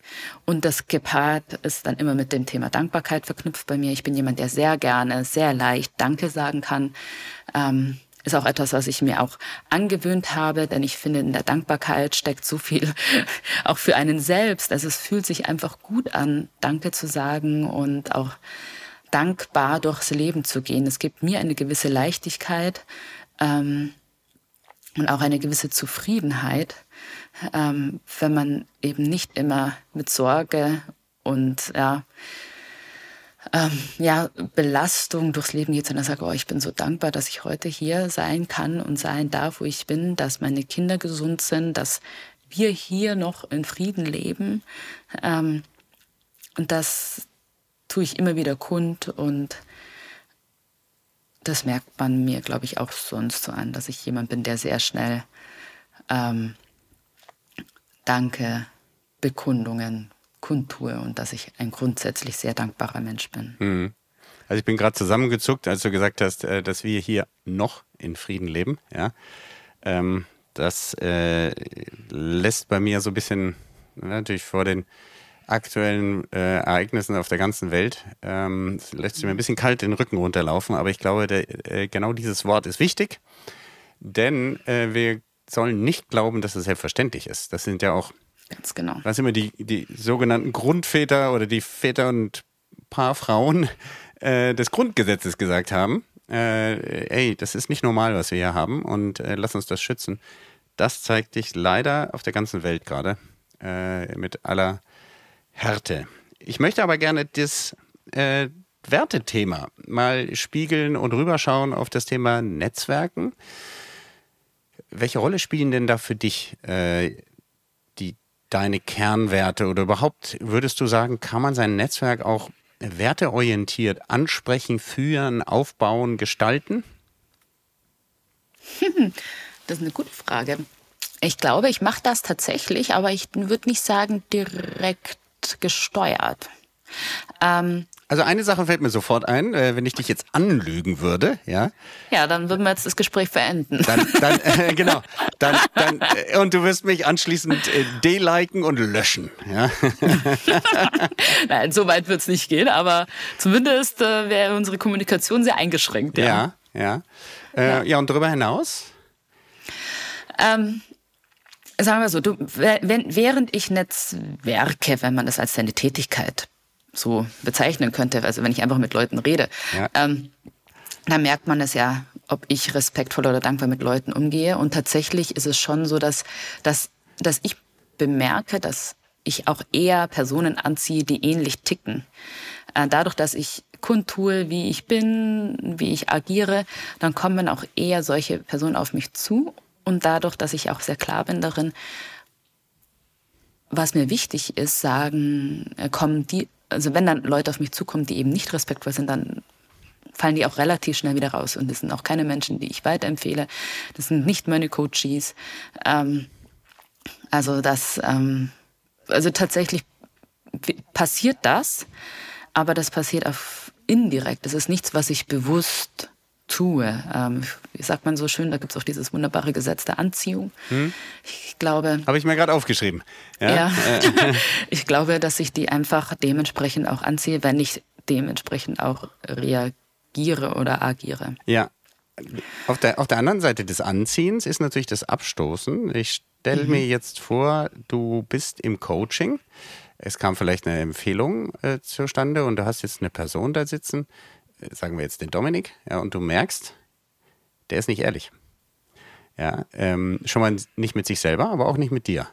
Und das gepaart ist dann immer mit dem Thema Dankbarkeit verknüpft bei mir. Ich bin jemand, der sehr gerne, sehr leicht Danke sagen kann. Ähm, ist auch etwas, was ich mir auch angewöhnt habe, denn ich finde, in der Dankbarkeit steckt so viel (laughs) auch für einen selbst. Also es fühlt sich einfach gut an, Danke zu sagen und auch dankbar durchs Leben zu gehen. Es gibt mir eine gewisse Leichtigkeit ähm, und auch eine gewisse Zufriedenheit ähm, wenn man eben nicht immer mit Sorge und ja, ähm, ja, Belastung durchs Leben geht, sondern sagt, oh, ich bin so dankbar, dass ich heute hier sein kann und sein darf, wo ich bin, dass meine Kinder gesund sind, dass wir hier noch in Frieden leben. Ähm, und das tue ich immer wieder kund und das merkt man mir, glaube ich, auch sonst so an, dass ich jemand bin, der sehr schnell ähm, Danke, Bekundungen kundtue und dass ich ein grundsätzlich sehr dankbarer Mensch bin. Mhm. Also ich bin gerade zusammengezuckt, als du gesagt hast, äh, dass wir hier noch in Frieden leben. Ja, ähm, das äh, lässt bei mir so ein bisschen natürlich vor den aktuellen äh, Ereignissen auf der ganzen Welt ähm, lässt sich mir ein bisschen kalt den Rücken runterlaufen. Aber ich glaube, genau dieses Wort ist wichtig, denn äh, wir sollen nicht glauben, dass es selbstverständlich ist. Das sind ja auch Ganz genau. Was immer die, die sogenannten Grundväter oder die Väter und paar Frauen äh, des Grundgesetzes gesagt haben. Äh, ey, das ist nicht normal, was wir hier haben und äh, lass uns das schützen. Das zeigt sich leider auf der ganzen Welt gerade äh, mit aller Härte. Ich möchte aber gerne das äh, Wertethema mal spiegeln und rüberschauen auf das Thema Netzwerken. Welche Rolle spielen denn da für dich äh, die, deine Kernwerte oder überhaupt würdest du sagen, kann man sein Netzwerk auch werteorientiert ansprechen, führen, aufbauen, gestalten? (laughs) Das ist eine gute Frage. Ich glaube, ich mache das tatsächlich, aber ich würde nicht sagen direkt gesteuert. Ähm, also eine Sache fällt mir sofort ein, äh, wenn ich dich jetzt anlügen würde, ja. Ja, dann würden wir jetzt das Gespräch beenden. Dann, dann äh, genau, dann, dann äh, und du wirst mich anschließend äh, deliken und löschen, ja. (laughs) Nein, so weit wird es nicht gehen, aber zumindest äh, wäre unsere Kommunikation sehr eingeschränkt. Ja, ja, ja. Äh, ja. ja. und darüber hinaus? Ähm, sagen wir so, du, während ich Netzwerke, wenn man das als seine Tätigkeit so bezeichnen könnte, also wenn ich einfach mit Leuten rede, ja. ähm, dann merkt man es ja, ob ich respektvoll oder dankbar mit Leuten umgehe. Und tatsächlich ist es schon so, dass, dass, dass ich bemerke, dass ich auch eher Personen anziehe, die ähnlich ticken. Äh, dadurch, dass ich kundtue, wie ich bin, wie ich agiere, dann kommen auch eher solche Personen auf mich zu. Und dadurch, dass ich auch sehr klar bin darin, was mir wichtig ist, sagen, äh, kommen die also wenn dann Leute auf mich zukommen, die eben nicht respektvoll sind, dann fallen die auch relativ schnell wieder raus. Und das sind auch keine Menschen, die ich weiterempfehle. Das sind nicht meine Coaches. Ähm, also das, ähm, also tatsächlich passiert das, aber das passiert auf indirekt. Das ist nichts, was ich bewusst tue. Ähm, wie sagt man so schön, da gibt es auch dieses wunderbare Gesetz der Anziehung. Hm. Ich glaube. Habe ich mir gerade aufgeschrieben. Ja. ja. (laughs) ich glaube, dass ich die einfach dementsprechend auch anziehe, wenn ich dementsprechend auch reagiere oder agiere. Ja. Auf der, auf der anderen Seite des Anziehens ist natürlich das Abstoßen. Ich stelle mhm. mir jetzt vor, du bist im Coaching. Es kam vielleicht eine Empfehlung äh, zustande und du hast jetzt eine Person da sitzen, sagen wir jetzt den Dominik, ja, und du merkst, der ist nicht ehrlich. Ja, ähm, schon mal nicht mit sich selber, aber auch nicht mit dir.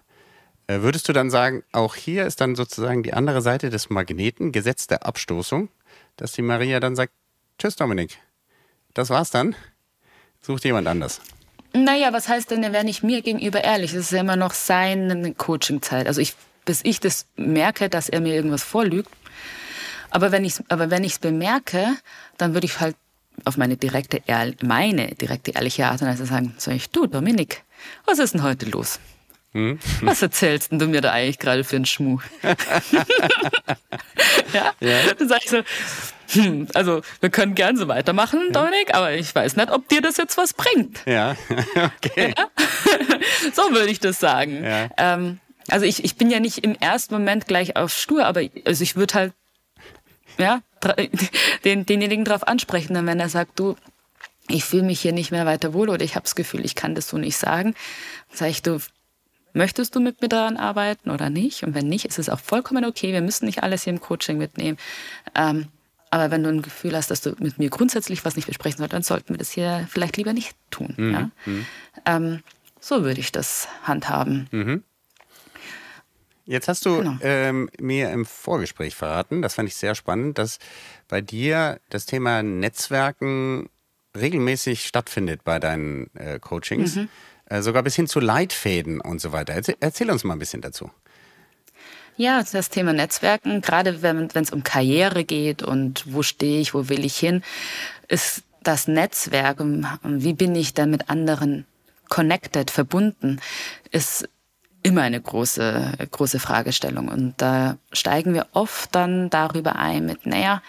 Äh, würdest du dann sagen, auch hier ist dann sozusagen die andere Seite des Magneten, Gesetz der Abstoßung, dass die Maria dann sagt, tschüss Dominik, das war's dann, sucht jemand anders. Naja, was heißt denn, er wäre nicht mir gegenüber ehrlich? Das ist ja immer noch seine Coachingzeit. Also ich, bis ich das merke, dass er mir irgendwas vorlügt, aber wenn ich aber wenn ich es bemerke, dann würde ich halt auf meine direkte, meine direkte ehrliche Art und Weise sagen, sag ich, du Dominik, was ist denn heute los? Hm? Was erzählst denn du mir da eigentlich gerade für einen Schmuh? (laughs) (laughs) ja? ja? Dann sage ich so, hm, also wir können gern so weitermachen. Dominik, aber ich weiß nicht, ob dir das jetzt was bringt. Ja, (laughs) okay. Ja? so würde ich das sagen. Ja. Ähm, also ich, ich bin ja nicht im ersten Moment gleich auf stur, aber also ich würde halt ja, (laughs) den, denjenigen darauf ansprechen. Und wenn er sagt, du, ich fühle mich hier nicht mehr weiter wohl oder ich habe das Gefühl, ich kann das so nicht sagen, sage ich, du, möchtest du mit mir daran arbeiten oder nicht? Und wenn nicht, ist es auch vollkommen okay. Wir müssen nicht alles hier im Coaching mitnehmen. Ähm, aber wenn du ein Gefühl hast, dass du mit mir grundsätzlich was nicht besprechen sollst, dann sollten wir das hier vielleicht lieber nicht tun. Mhm. Ja? Mhm. Ähm, so würde ich das handhaben. Mhm. Jetzt hast du genau. ähm, mir im Vorgespräch verraten, das fand ich sehr spannend, dass bei dir das Thema Netzwerken regelmäßig stattfindet bei deinen äh, Coachings, mhm. äh, sogar bis hin zu Leitfäden und so weiter. Erzähl, erzähl, uns mal ein bisschen dazu. Ja, das Thema Netzwerken, gerade wenn es um Karriere geht und wo stehe ich, wo will ich hin, ist das Netzwerk und wie bin ich dann mit anderen connected, verbunden, ist immer eine große, große Fragestellung. Und da steigen wir oft dann darüber ein mit, naja,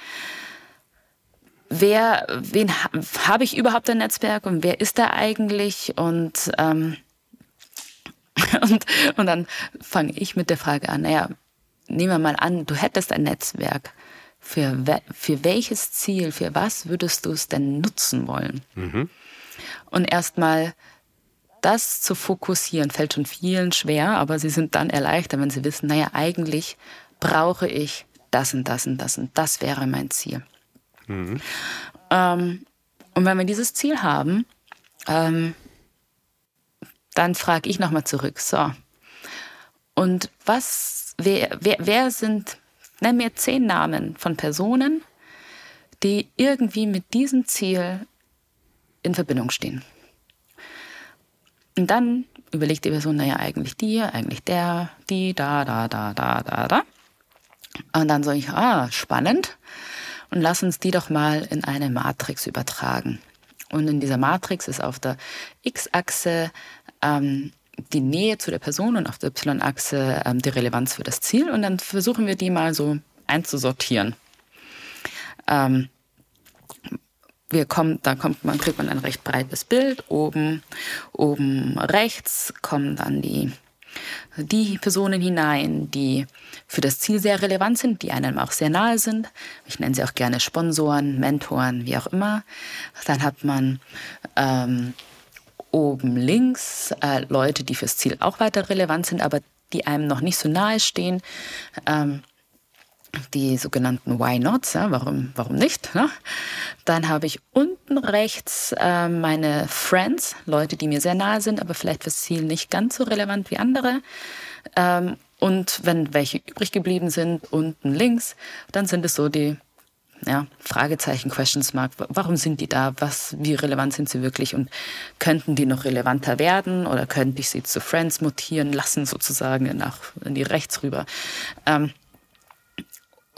wer, wen ha, habe ich überhaupt ein Netzwerk und wer ist da eigentlich und ähm, (laughs) und, und dann fange ich mit der Frage an, naja, nehmen wir mal an, du hättest ein Netzwerk. Für, we für welches Ziel, für was würdest du es denn nutzen wollen? Mhm. Und erstmal das zu fokussieren, fällt schon vielen schwer, aber sie sind dann erleichtert, wenn sie wissen, naja, eigentlich brauche ich das und das und das und das wäre mein Ziel. Mhm. Ähm, und wenn wir dieses Ziel haben, ähm, dann frage ich nochmal zurück, so, und was, wer, wer, wer sind, nenn mir zehn Namen von Personen, die irgendwie mit diesem Ziel in Verbindung stehen. Und dann überlegt die Person, naja, eigentlich die, eigentlich der, die, da, da, da, da, da, da. Und dann sage ich, ah, spannend. Und lass uns die doch mal in eine Matrix übertragen. Und in dieser Matrix ist auf der X-Achse ähm, die Nähe zu der Person und auf der Y-Achse ähm, die Relevanz für das Ziel. Und dann versuchen wir die mal so einzusortieren. Ähm, wir kommen, da kommt man, kriegt man ein recht breites Bild. Oben, oben rechts kommen dann die, die Personen hinein, die für das Ziel sehr relevant sind, die einem auch sehr nahe sind. Ich nenne sie auch gerne Sponsoren, Mentoren, wie auch immer. Dann hat man ähm, oben links äh, Leute, die fürs Ziel auch weiter relevant sind, aber die einem noch nicht so nahe stehen. Ähm, die sogenannten Why Nots, ja, warum, warum nicht? Ne? Dann habe ich unten rechts äh, meine Friends, Leute, die mir sehr nahe sind, aber vielleicht fürs Ziel nicht ganz so relevant wie andere. Ähm, und wenn welche übrig geblieben sind, unten links, dann sind es so die ja, Fragezeichen, Questions Mark. Warum sind die da? Was, wie relevant sind sie wirklich? Und könnten die noch relevanter werden? Oder könnte ich sie zu Friends mutieren lassen, sozusagen, nach, in die rechts rüber? Ähm,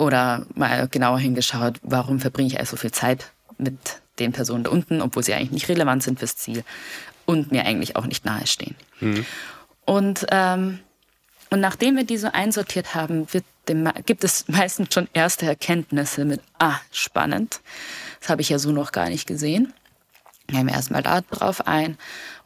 oder mal genauer hingeschaut, warum verbringe ich also so viel Zeit mit den Personen da unten, obwohl sie eigentlich nicht relevant sind fürs Ziel und mir eigentlich auch nicht nahestehen. Mhm. Und, ähm, und nachdem wir die so einsortiert haben, dem, gibt es meistens schon erste Erkenntnisse mit, ah, spannend, das habe ich ja so noch gar nicht gesehen. Gehen wir erstmal da drauf ein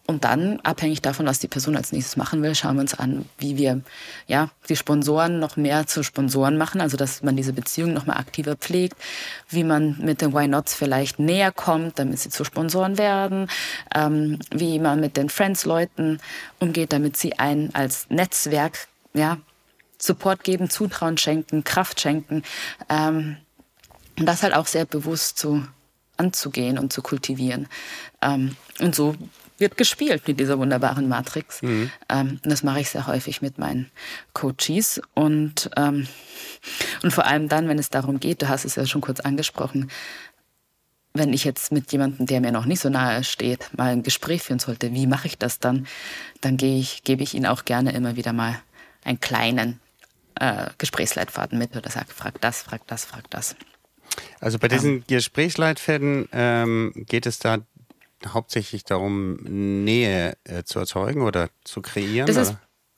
und dann, abhängig davon, was die Person als nächstes machen will, schauen wir uns an, wie wir ja, die Sponsoren noch mehr zu Sponsoren machen, also dass man diese Beziehung noch mal aktiver pflegt, wie man mit den Why Nots vielleicht näher kommt, damit sie zu Sponsoren werden, ähm, wie man mit den Friends-Leuten umgeht, damit sie einen als Netzwerk ja, Support geben, Zutrauen schenken, Kraft schenken. Ähm, und das halt auch sehr bewusst zu anzugehen und zu kultivieren. Ähm, und so wird gespielt mit dieser wunderbaren Matrix. Mhm. Ähm, das mache ich sehr häufig mit meinen Coaches und, ähm, und vor allem dann, wenn es darum geht, du hast es ja schon kurz angesprochen, wenn ich jetzt mit jemandem, der mir noch nicht so nahe steht, mal ein Gespräch führen sollte, wie mache ich das dann? Dann gehe ich, gebe ich ihnen auch gerne immer wieder mal einen kleinen äh, Gesprächsleitfaden mit oder sage, frag das, frag das, frag das. Also bei diesen ähm, Gesprächsleitfäden ähm, geht es da hauptsächlich darum, Nähe äh, zu erzeugen oder zu kreieren? Das ist,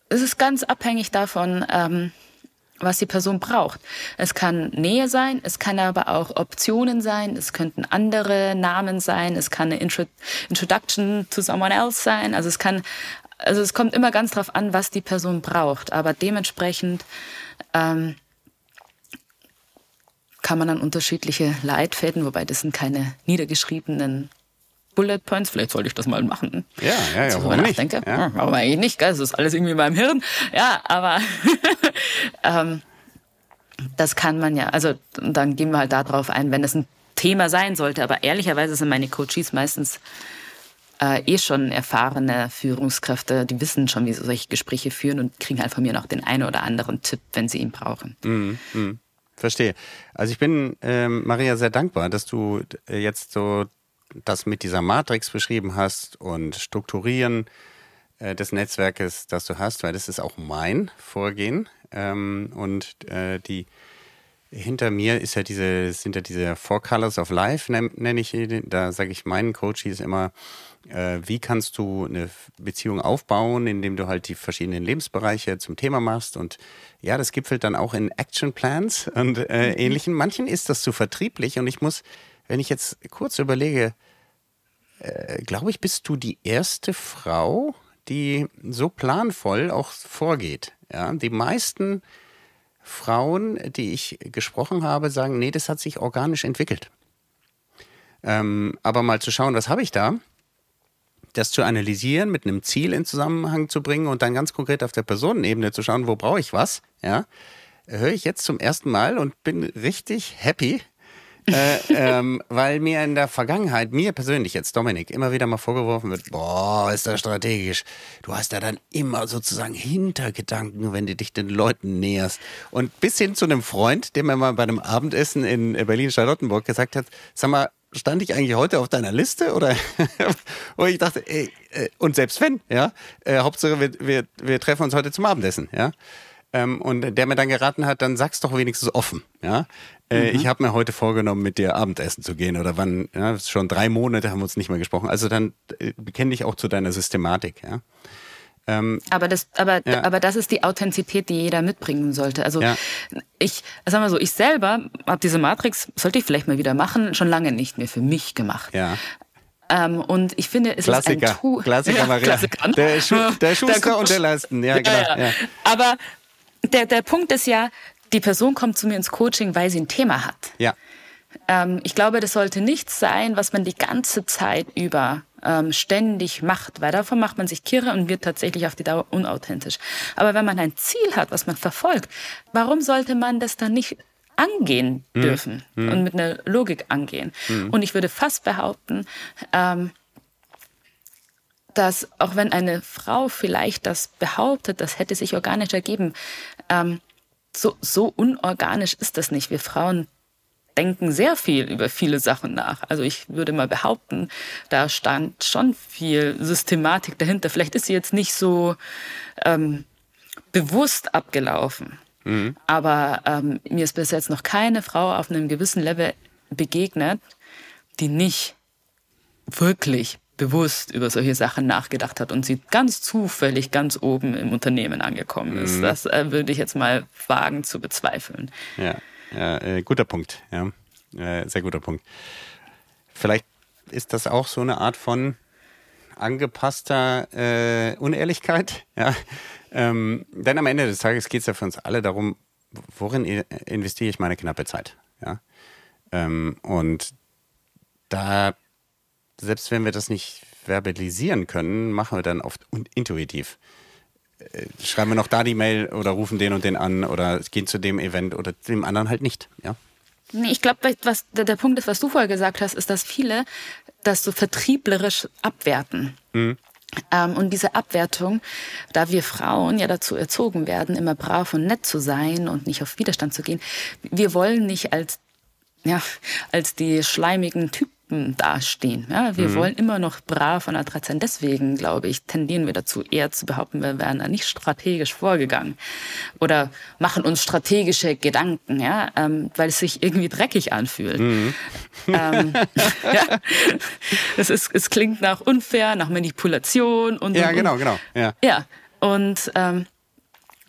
es ist ganz abhängig davon, ähm, was die Person braucht. Es kann Nähe sein, es kann aber auch Optionen sein, es könnten andere Namen sein, es kann eine Intro Introduction to someone else sein. Also es kann, also es kommt immer ganz drauf an, was die Person braucht. Aber dementsprechend ähm, kann man dann unterschiedliche Leitfäden, wobei das sind keine niedergeschriebenen Bullet Points. Vielleicht sollte ich das mal machen. Ja, ja, ja. Warum nicht? Denke. Ja. Warum eigentlich nicht? Das ist alles irgendwie in meinem Hirn. Ja, aber (laughs) ähm, das kann man ja. Also dann gehen wir halt darauf ein, wenn es ein Thema sein sollte. Aber ehrlicherweise sind meine Coaches meistens äh, eh schon erfahrene Führungskräfte, die wissen schon, wie sie solche Gespräche führen und kriegen halt von mir noch den einen oder anderen Tipp, wenn sie ihn brauchen. Mhm, mh. Verstehe. Also ich bin ähm, Maria sehr dankbar, dass du äh, jetzt so das mit dieser Matrix beschrieben hast und Strukturieren äh, des Netzwerkes, das du hast, weil das ist auch mein Vorgehen. Ähm, und äh, die hinter mir ist ja diese, sind ja diese Four Colors of Life, nenne ich, da sage ich meinen Coaches immer, äh, wie kannst du eine Beziehung aufbauen, indem du halt die verschiedenen Lebensbereiche zum Thema machst und ja, das gipfelt dann auch in Action Plans und äh, mhm. ähnlichen. Manchen ist das zu vertrieblich und ich muss wenn ich jetzt kurz überlege, äh, glaube ich, bist du die erste Frau, die so planvoll auch vorgeht. Ja, die meisten Frauen, die ich gesprochen habe, sagen, nee, das hat sich organisch entwickelt. Ähm, aber mal zu schauen, was habe ich da? Das zu analysieren, mit einem Ziel in Zusammenhang zu bringen und dann ganz konkret auf der Personenebene zu schauen, wo brauche ich was, ja, höre ich jetzt zum ersten Mal und bin richtig happy, äh, ähm, weil mir in der Vergangenheit, mir persönlich jetzt, Dominik, immer wieder mal vorgeworfen wird, boah, ist das strategisch. Du hast da dann immer sozusagen Hintergedanken, wenn du dich den Leuten näherst. Und bis hin zu einem Freund, der mir mal bei einem Abendessen in Berlin-Charlottenburg gesagt hat, sag mal, stand ich eigentlich heute auf deiner Liste? Oder (laughs) wo ich dachte, ey, äh, und selbst wenn, ja, äh, Hauptsache wir, wir, wir treffen uns heute zum Abendessen, ja. Ähm, und der mir dann geraten hat, dann sag's doch wenigstens offen, ja. Äh, mhm. Ich habe mir heute vorgenommen, mit dir Abendessen zu gehen oder wann, ja, schon drei Monate haben wir uns nicht mehr gesprochen. Also dann äh, bekenne dich auch zu deiner Systematik, ja. Ähm, aber, das, aber, ja. aber das ist die Authentizität, die jeder mitbringen sollte. Also ja. ich, sagen wir so, ich selber habe diese Matrix, sollte ich vielleicht mal wieder machen, schon lange nicht mehr für mich gemacht. Ja. Ähm, und ich finde, es Klassiker. ist ein Tool. Klassiker, Maria. Klassiker. Der, Schu der Schuster und der Leisten. Ja, genau. Ja, Aber der, der Punkt ist ja, die Person kommt zu mir ins Coaching, weil sie ein Thema hat. Ja. Ähm, ich glaube, das sollte nichts sein, was man die ganze Zeit über ähm, ständig macht, weil davon macht man sich kirre und wird tatsächlich auf die Dauer unauthentisch. Aber wenn man ein Ziel hat, was man verfolgt, warum sollte man das dann nicht angehen mhm. dürfen mhm. und mit einer Logik angehen? Mhm. Und ich würde fast behaupten, ähm, dass auch wenn eine Frau vielleicht das behauptet, das hätte sich organisch ergeben, ähm, so, so unorganisch ist das nicht. Wir Frauen denken sehr viel über viele Sachen nach. Also ich würde mal behaupten, da stand schon viel Systematik dahinter. Vielleicht ist sie jetzt nicht so ähm, bewusst abgelaufen. Mhm. Aber ähm, mir ist bis jetzt noch keine Frau auf einem gewissen Level begegnet, die nicht wirklich bewusst über solche Sachen nachgedacht hat und sie ganz zufällig ganz oben im Unternehmen angekommen ist. Mhm. Das äh, würde ich jetzt mal wagen zu bezweifeln. Ja, ja äh, guter Punkt. Ja, äh, sehr guter Punkt. Vielleicht ist das auch so eine Art von angepasster äh, Unehrlichkeit. (laughs) Ja? Ähm, denn am Ende des Tages geht es ja für uns alle darum, worin investiere ich meine knappe Zeit. Ja? Ähm, und da selbst wenn wir das nicht verbalisieren können, machen wir dann oft intuitiv. Äh, schreiben wir noch da die Mail oder rufen den und den an oder gehen zu dem Event oder dem anderen halt nicht, ja. Nee, ich glaube, was der, der Punkt ist, was du vorher gesagt hast, ist, dass viele das so vertrieblerisch abwerten. Mhm. Ähm, und diese Abwertung, da wir Frauen ja dazu erzogen werden, immer brav und nett zu sein und nicht auf Widerstand zu gehen, wir wollen nicht als ja, als die schleimigen Typen dastehen. Ja, wir mhm. wollen immer noch brav und adrett sein. Deswegen, glaube ich, tendieren wir dazu, eher zu behaupten, wir wären da nicht strategisch vorgegangen oder machen uns strategische Gedanken, ja, ähm, weil es sich irgendwie dreckig anfühlt. Mhm. Ähm, (laughs) ja, es, ist, es klingt nach unfair, nach Manipulation und. Ja, und, genau, genau. Ja, ja. und ähm,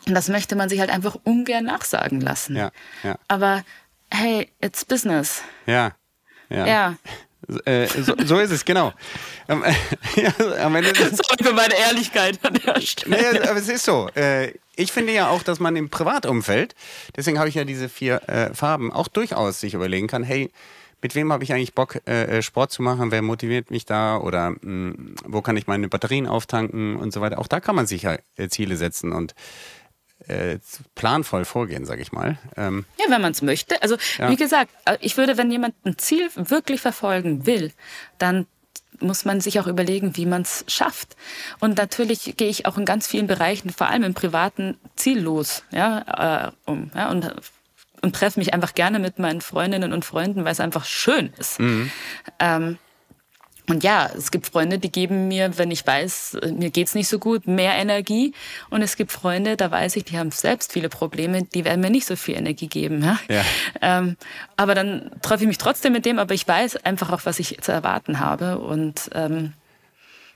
das möchte man sich halt einfach ungern nachsagen lassen. Ja, ja. Aber hey, it's business. Ja. Ja. ja. Äh, so, so, ist es, genau. Ähm, (laughs) ja, am Ende Sorry für meine Ehrlichkeit an der Stelle. Nee, aber es ist so. Äh, ich finde ja auch, dass man im Privatumfeld, deswegen habe ich ja diese vier äh, Farben, auch durchaus sich überlegen kann, hey, mit wem habe ich eigentlich Bock, äh, Sport zu machen? Wer motiviert mich da? Oder mh, hm, wo kann ich meine Batterien auftanken und so weiter? Auch da kann man sich ja Ziele setzen und äh, planvoll vorgehen, sag ich mal. Ähm, ja, wenn man es möchte. Also ja. wie gesagt, äh, ich würde, wenn jemand ein Ziel wirklich verfolgen will, dann muss man sich auch überlegen, wie man es schafft. Und natürlich gehe ich auch in ganz vielen Bereichen, vor allem im privaten, ziellos, ja, äh, um, ja, und und treffe mich einfach gerne mit meinen Freundinnen und Freunden, weil es einfach schön ist. Mhm. Ähm, und ja, es gibt Freunde, die geben mir, wenn ich weiß, mir geht's nicht so gut, mehr Energie. Und es gibt Freunde, da weiß ich, die haben selbst viele Probleme, die werden mir nicht so viel Energie geben. Ja? ja. Ähm, aber dann treffe ich mich trotzdem mit dem, aber ich weiß einfach auch, was ich zu erwarten habe. Und ähm,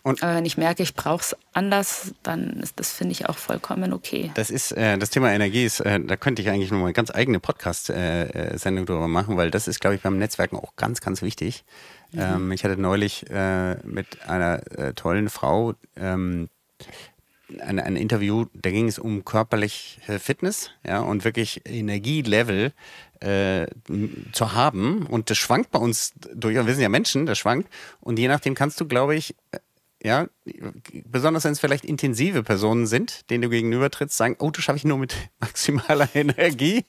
Und Aber wenn ich merke, ich brauche es anders, dann ist das, finde ich, auch vollkommen okay. Das ist, äh, das Thema Energie ist, äh, da könnte ich eigentlich noch mal eine ganz eigene Podcast-Sendung äh, drüber machen, weil das ist, glaube ich, beim Netzwerken auch ganz, ganz wichtig. Mhm. Ähm, ich hatte neulich äh, mit einer äh, tollen Frau ähm, ein, ein Interview, da ging es um körperliche Fitness, ja, und wirklich Energielevel äh, zu haben. Und das schwankt bei uns durch, wir sind ja Menschen, das schwankt. Und je nachdem kannst du, glaube ich, äh, ja, besonders wenn es vielleicht intensive Personen sind, denen du gegenüber trittst, sagen, oh, das schaffe ich nur mit (laughs) maximaler Energie.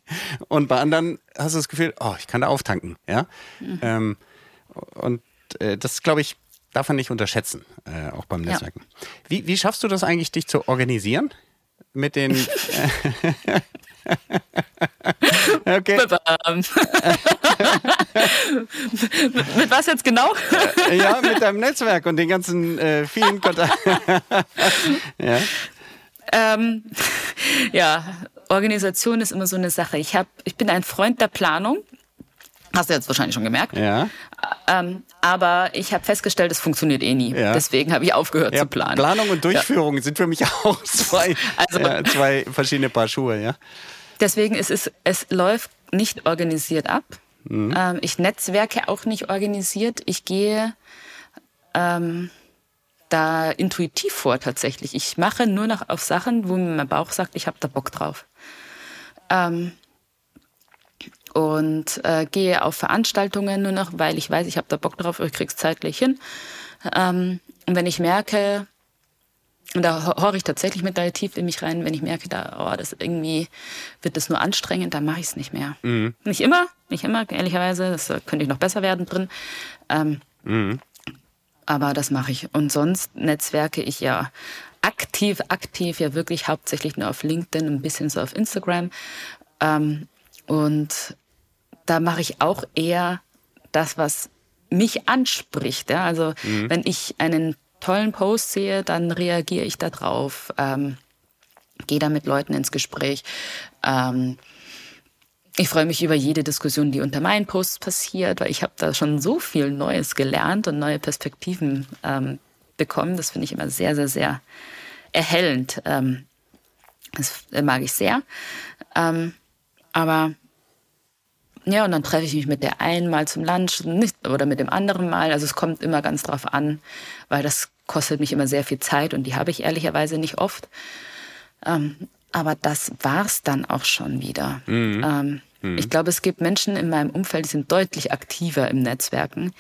Und bei anderen hast du das Gefühl, oh, ich kann da auftanken, ja. Mhm. Ähm, und äh, das, glaube ich, darf man nicht unterschätzen, äh, auch beim Netzwerken. Ja. Wie, wie schaffst du das eigentlich, dich zu organisieren? Mit den. (laughs) (laughs) (laughs) okay. mit, (laughs) mit, was jetzt genau? Äh, ja, mit deinem Netzwerk und den ganzen äh, vielen Kontakten. (laughs) ja. Ähm, ja, Organisation ist immer so eine Sache. Ich, hab, ich bin ein Freund der Planung. Hast du jetzt wahrscheinlich schon gemerkt. Ja. Ähm, aber ich habe festgestellt, es funktioniert eh nie. Ja. Deswegen habe ich aufgehört ja, zu planen. Planung und Durchführung ja. sind für mich (laughs) auch zwei, also, zwei verschiedene Paar Schuhe, ja. Deswegen ist es, es läuft nicht organisiert ab. Mhm. Ähm, ich netzwerke auch nicht organisiert. Ich gehe ähm, da intuitiv vor tatsächlich. Ich mache nur noch auf Sachen, wo mir mein Bauch sagt, ich habe da Bock drauf. Ähm, und äh, gehe auf Veranstaltungen nur noch, weil ich weiß, ich habe da Bock drauf, ich krieg's zeitlich hin. Ähm, und wenn ich merke, und da horche ich tatsächlich mit tief in mich rein, wenn ich merke, da, oh, das irgendwie wird das nur anstrengend, dann mache ich es nicht mehr. Mhm. Nicht immer, nicht immer, ehrlicherweise, das könnte ich noch besser werden drin. Ähm, mhm. Aber das mache ich. Und sonst netzwerke ich ja aktiv, aktiv, ja wirklich hauptsächlich nur auf LinkedIn, ein bisschen so auf Instagram. Ähm, und da mache ich auch eher das, was mich anspricht. Ja? Also mhm. wenn ich einen tollen Post sehe, dann reagiere ich darauf, ähm, gehe da mit Leuten ins Gespräch. Ähm, ich freue mich über jede Diskussion, die unter meinen Posts passiert, weil ich habe da schon so viel Neues gelernt und neue Perspektiven ähm, bekommen. Das finde ich immer sehr, sehr, sehr erhellend. Ähm, das mag ich sehr. Ähm, aber ja, und dann treffe ich mich mit der einen mal zum Lunch nicht, oder mit dem anderen mal. Also es kommt immer ganz drauf an, weil das kostet mich immer sehr viel Zeit und die habe ich ehrlicherweise nicht oft. Ähm, aber das war's dann auch schon wieder. Mhm. Ähm, mhm. Ich glaube, es gibt Menschen in meinem Umfeld, die sind deutlich aktiver im Netzwerken.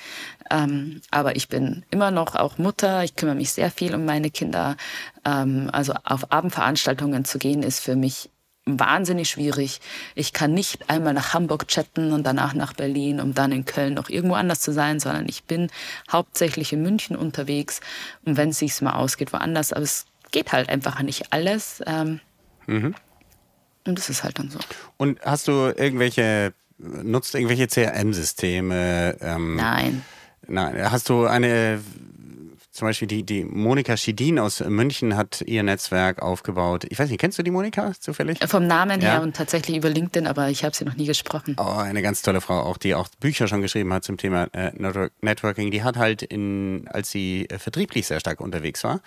Ähm, aber ich bin immer noch auch Mutter. Ich kümmere mich sehr viel um meine Kinder. Ähm, also auf Abendveranstaltungen zu gehen, ist für mich wahnsinnig schwierig. Ich kann nicht einmal nach Hamburg chatten und danach nach Berlin, um dann in Köln noch irgendwo anders zu sein, sondern ich bin hauptsächlich in München unterwegs und wenn es sich mal ausgeht, woanders. Aber es geht halt einfach nicht alles. Ähm, mhm. Und das ist halt dann so. Und hast du irgendwelche, nutzt irgendwelche CRM-Systeme? Ähm, Nein. Nein. Hast du eine zum Beispiel die, die Monika Schidin aus München hat ihr Netzwerk aufgebaut. Ich weiß nicht, kennst du die Monika zufällig? Vom Namen ja. her und tatsächlich über LinkedIn, aber ich habe sie noch nie gesprochen. Oh, eine ganz tolle Frau, auch die auch Bücher schon geschrieben hat zum Thema äh, Networking. Die hat halt in, als sie äh, vertrieblich sehr stark unterwegs war,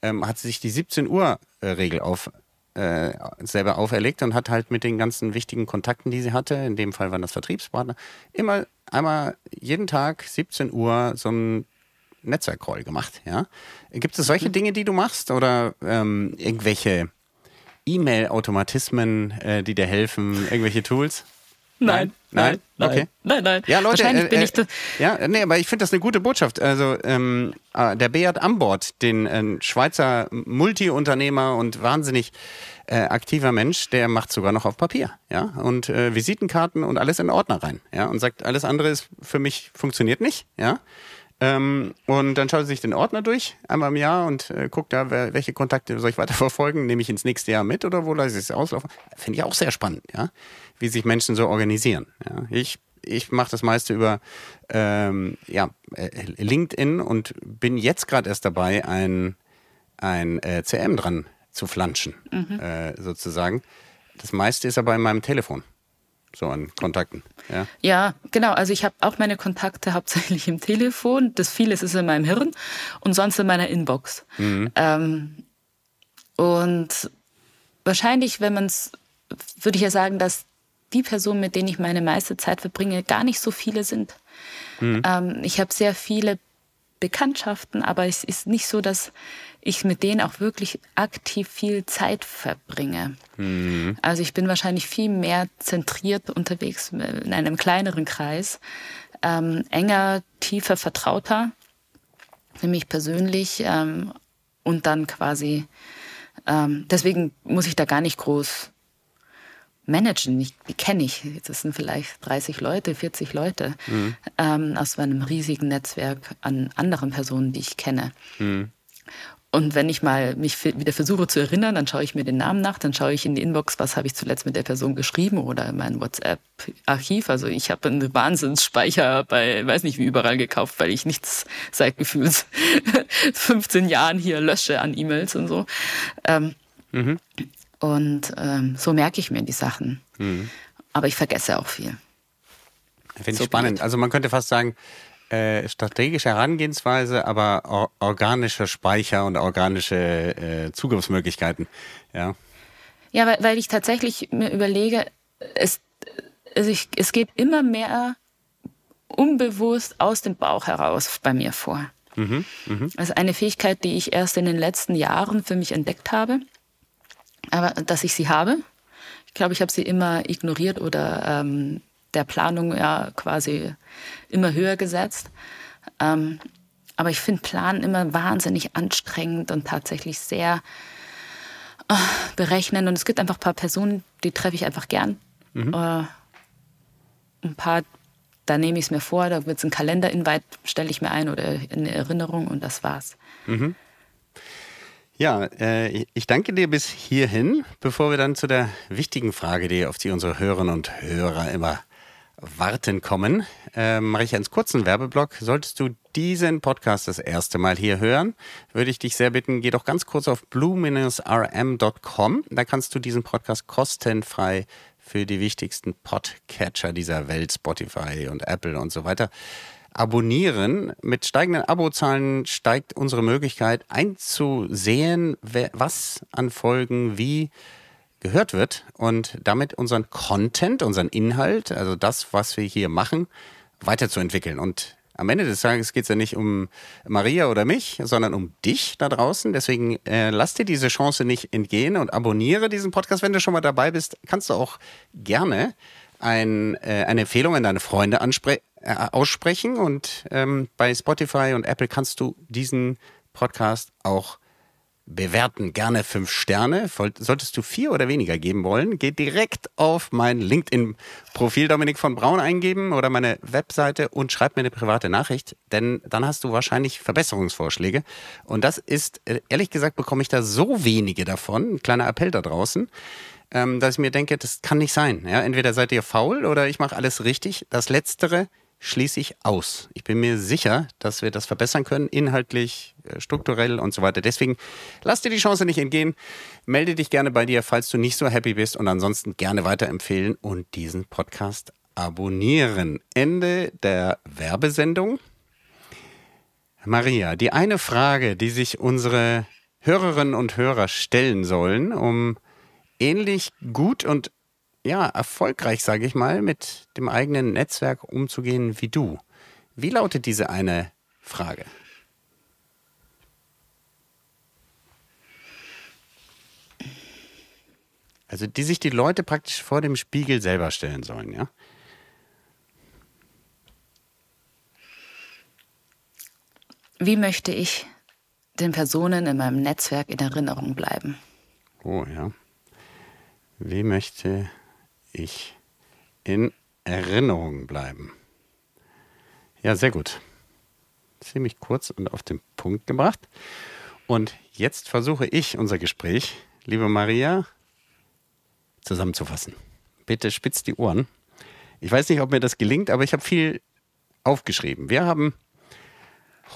ähm, hat sie sich die 17 Uhr äh, Regel auf äh, selber auferlegt und hat halt mit den ganzen wichtigen Kontakten, die sie hatte, in dem Fall waren das Vertriebspartner, immer einmal jeden Tag 17 Uhr so ein Netzwerkcall gemacht. Ja? Gibt es solche mhm. Dinge, die du machst oder ähm, irgendwelche E-Mail-Automatismen, äh, die dir helfen, irgendwelche Tools? Nein. Nein? Nein? Okay. Nein, nein. Ja, Leute, Wahrscheinlich äh, bin ich äh, ja, nee, aber ich finde das eine gute Botschaft. Also ähm, äh, der Beat Ambord, den äh, Schweizer Multiunternehmer und wahnsinnig äh, aktiver Mensch, der macht sogar noch auf Papier, ja, und äh, Visitenkarten und alles in Ordner rein, ja, und sagt, alles andere ist für mich funktioniert nicht, ja. Ähm, und dann schaut er sich den Ordner durch, einmal im Jahr und äh, guckt da, wer, welche Kontakte soll ich weiterverfolgen, nehme ich ins nächste Jahr mit oder wo lasse ich es auslaufen. Finde ich auch sehr spannend, ja, wie sich Menschen so organisieren. Ja. Ich, ich mache das meiste über ähm, ja, äh, LinkedIn und bin jetzt gerade erst dabei, ein, ein äh, CM dran zu flanschen, mhm. äh, sozusagen. Das meiste ist aber in meinem Telefon. So an Kontakten. Ja, ja genau. Also ich habe auch meine Kontakte hauptsächlich im Telefon. Das vieles ist in meinem Hirn und sonst in meiner Inbox. Mhm. Ähm, und wahrscheinlich, wenn man es, würde ich ja sagen, dass die Personen, mit denen ich meine meiste Zeit verbringe, gar nicht so viele sind. Mhm. Ähm, ich habe sehr viele Bekanntschaften, aber es ist nicht so, dass ich mit denen auch wirklich aktiv viel Zeit verbringe. Mhm. Also ich bin wahrscheinlich viel mehr zentriert unterwegs in einem kleineren Kreis, ähm, enger, tiefer, vertrauter für mich persönlich ähm, und dann quasi, ähm, deswegen muss ich da gar nicht groß managen. Ich, die kenne ich. Das sind vielleicht 30 Leute, 40 Leute mhm. ähm, aus meinem riesigen Netzwerk an anderen Personen, die ich kenne. Mhm. Und wenn ich mal mich wieder versuche zu erinnern, dann schaue ich mir den Namen nach, dann schaue ich in die Inbox, was habe ich zuletzt mit der Person geschrieben oder in mein WhatsApp-Archiv. Also ich habe einen Wahnsinnsspeicher bei, weiß nicht wie überall gekauft, weil ich nichts seit gefühlt (laughs) 15 Jahren hier lösche an E-Mails und so. Ähm, mhm. Und ähm, so merke ich mir die Sachen. Mhm. Aber ich vergesse auch viel. Finde ich so spannend. Blöd. Also man könnte fast sagen, äh, strategische Herangehensweise, aber or organischer Speicher und organische äh, Zugriffsmöglichkeiten. Ja, ja weil, weil ich tatsächlich mir überlege, es, also ich, es geht immer mehr unbewusst aus dem Bauch heraus bei mir vor. Mhm, mh. Also eine Fähigkeit, die ich erst in den letzten Jahren für mich entdeckt habe aber dass ich sie habe. Ich glaube, ich habe sie immer ignoriert oder ähm, der Planung ja quasi immer höher gesetzt. Ähm, aber ich finde Planen immer wahnsinnig anstrengend und tatsächlich sehr äh, berechnend. Und es gibt einfach ein paar Personen, die treffe ich einfach gern. Mhm. Äh, ein paar, da nehme ich es mir vor, da wird es ein Kalender-Invite, stelle ich mir ein oder eine Erinnerung und das war's. Mhm. Ja, äh, ich danke dir bis hierhin. Bevor wir dann zu der wichtigen Frage, die auf die unsere Hörerinnen und Hörer immer warten kommen, äh, mache ich einen kurzen Werbeblock. Solltest du diesen Podcast das erste Mal hier hören, würde ich dich sehr bitten, geh doch ganz kurz auf blue-rm.com. Da kannst du diesen Podcast kostenfrei für die wichtigsten Podcatcher dieser Welt, Spotify und Apple und so weiter, abonnieren. Mit steigenden Abozahlen steigt unsere Möglichkeit einzusehen, was an Folgen wie gehört wird und damit unseren Content, unseren Inhalt, also das, was wir hier machen, weiterzuentwickeln. Und am Ende des Tages geht es ja nicht um Maria oder mich, sondern um dich da draußen. Deswegen äh, lass dir diese Chance nicht entgehen und abonniere diesen Podcast. Wenn du schon mal dabei bist, kannst du auch gerne ein, äh, eine Empfehlung an deine Freunde äh, aussprechen. Und ähm, bei Spotify und Apple kannst du diesen Podcast auch bewerten. Gerne fünf Sterne. Solltest du vier oder weniger geben wollen, geh direkt auf mein LinkedIn-Profil Dominik von Braun eingeben oder meine Webseite und schreib mir eine private Nachricht, denn dann hast du wahrscheinlich Verbesserungsvorschläge. Und das ist, äh, ehrlich gesagt, bekomme ich da so wenige davon. Ein kleiner Appell da draußen ähm, dass ich mir denke, das kann nicht sein. Ja, entweder seid ihr faul oder ich mache alles richtig. Das Letztere schließe ich aus. Ich bin mir sicher, dass wir das verbessern können, inhaltlich, äh, strukturell und so weiter. Deswegen lass dir die Chance nicht entgehen. Melde dich gerne bei dir, falls du nicht so happy bist und ansonsten gerne weiterempfehlen und diesen Podcast abonnieren. Ende der Werbesendung. Maria, die eine Frage, die sich unsere Hörerinnen und Hörer stellen sollen, um ähnlich gut und ja, erfolgreich, sage ich mal, mit dem eigenen Netzwerk umzugehen wie du. Wie lautet diese eine Frage? Also die sich die Leute praktisch vor dem Spiegel selber stellen sollen, ja? Wie möchte ich den Personen in meinem Netzwerk in Erinnerung bleiben? Oh ja. Wie möchte ich in Erinnerung bleiben. Ja, sehr gut. Ziemlich kurz und auf den Punkt gebracht. Und jetzt versuche ich unser Gespräch, liebe Maria, zusammenzufassen. Bitte spitzt die Ohren. Ich weiß nicht, ob mir das gelingt, aber ich habe viel aufgeschrieben. Wir haben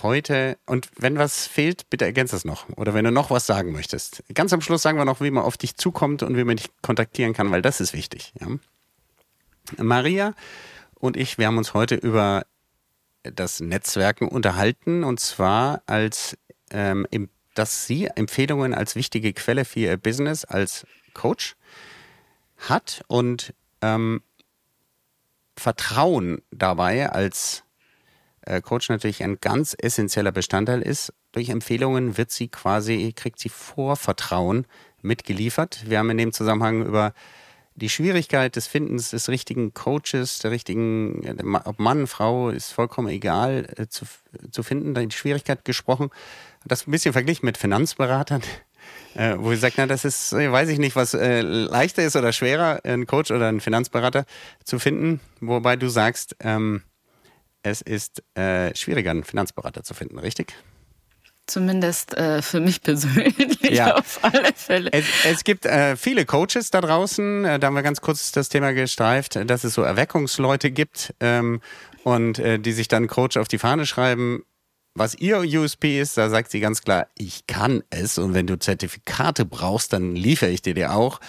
heute, und wenn was fehlt, bitte ergänzt das noch. Oder wenn du noch was sagen möchtest. Ganz am Schluss sagen wir noch, wie man auf dich zukommt und wie man dich kontaktieren kann, weil das ist wichtig. Ja? Maria und ich, wir haben uns heute über das Netzwerken unterhalten und zwar als, ähm, dass sie Empfehlungen als wichtige Quelle für ihr Business als Coach hat und ähm, Vertrauen dabei als Coach natürlich ein ganz essentieller Bestandteil ist. Durch Empfehlungen wird sie quasi, kriegt sie Vorvertrauen mitgeliefert. Wir haben in dem Zusammenhang über die Schwierigkeit des Findens des richtigen Coaches, der richtigen, ob Mann, Frau, ist vollkommen egal, äh, zu, zu finden, die Schwierigkeit gesprochen. Das ein bisschen verglichen mit Finanzberatern, (laughs) äh, wo sie sagt, na, das ist, äh, weiß ich nicht, was äh, leichter ist oder schwerer, einen Coach oder einen Finanzberater zu finden, wobei du sagst, ähm, es ist äh, schwieriger, einen Finanzberater zu finden, richtig? Zumindest äh, für mich persönlich ja. (laughs) auf alle Fälle. Es, es gibt äh, viele Coaches da draußen, äh, da haben wir ganz kurz das Thema gestreift, dass es so Erweckungsleute gibt ähm, und äh, die sich dann Coach auf die Fahne schreiben. Was ihr USP ist, da sagt sie ganz klar, ich kann es und wenn du Zertifikate brauchst, dann liefere ich dir die auch.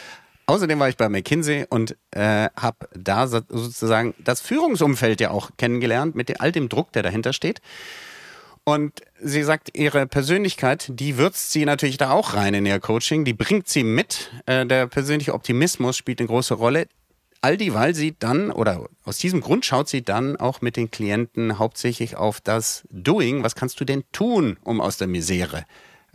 Außerdem war ich bei McKinsey und äh, habe da sozusagen das Führungsumfeld ja auch kennengelernt mit all dem Druck, der dahinter steht. Und sie sagt, ihre Persönlichkeit, die würzt sie natürlich da auch rein in ihr Coaching, die bringt sie mit. Äh, der persönliche Optimismus spielt eine große Rolle. All die, weil sie dann, oder aus diesem Grund schaut sie dann auch mit den Klienten hauptsächlich auf das Doing. Was kannst du denn tun, um aus der Misere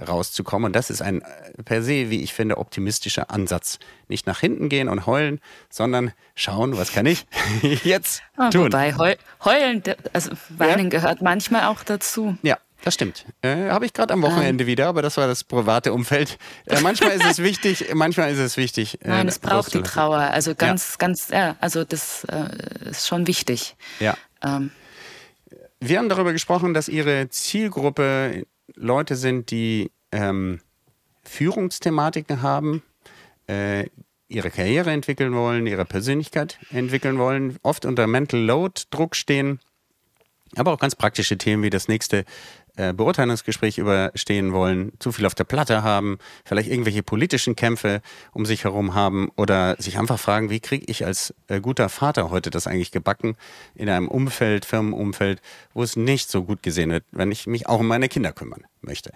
rauszukommen. Und das ist ein äh, per se, wie ich finde, optimistischer Ansatz. Nicht nach hinten gehen und heulen, sondern schauen, was kann ich (laughs) jetzt ah, tun. Wobei heul, heulen, also weinen ja? gehört manchmal auch dazu. Ja, das stimmt. Äh, Habe ich gerade am Wochenende ähm. wieder, aber das war das private Umfeld. Äh, manchmal ist es (laughs) wichtig, manchmal ist es wichtig. Äh, Nein, es braucht die Trauer. Also ganz, ja. ganz, ja, also das äh, ist schon wichtig. Ja. Ähm. Wir haben darüber gesprochen, dass Ihre Zielgruppe Leute sind, die ähm, Führungsthematiken haben, äh, ihre Karriere entwickeln wollen, ihre Persönlichkeit entwickeln wollen, oft unter Mental Load Druck stehen, aber auch ganz praktische Themen wie das nächste äh, Beurteilungsgespräch überstehen wollen, zu viel auf der Platte haben, vielleicht irgendwelche politischen Kämpfe um sich herum haben oder sich einfach fragen, wie kriege ich als äh, guter Vater heute das eigentlich gebacken in einem Umfeld, Firmenumfeld, wo es nicht so gut gesehen wird, wenn ich mich auch um meine Kinder kümmern möchte.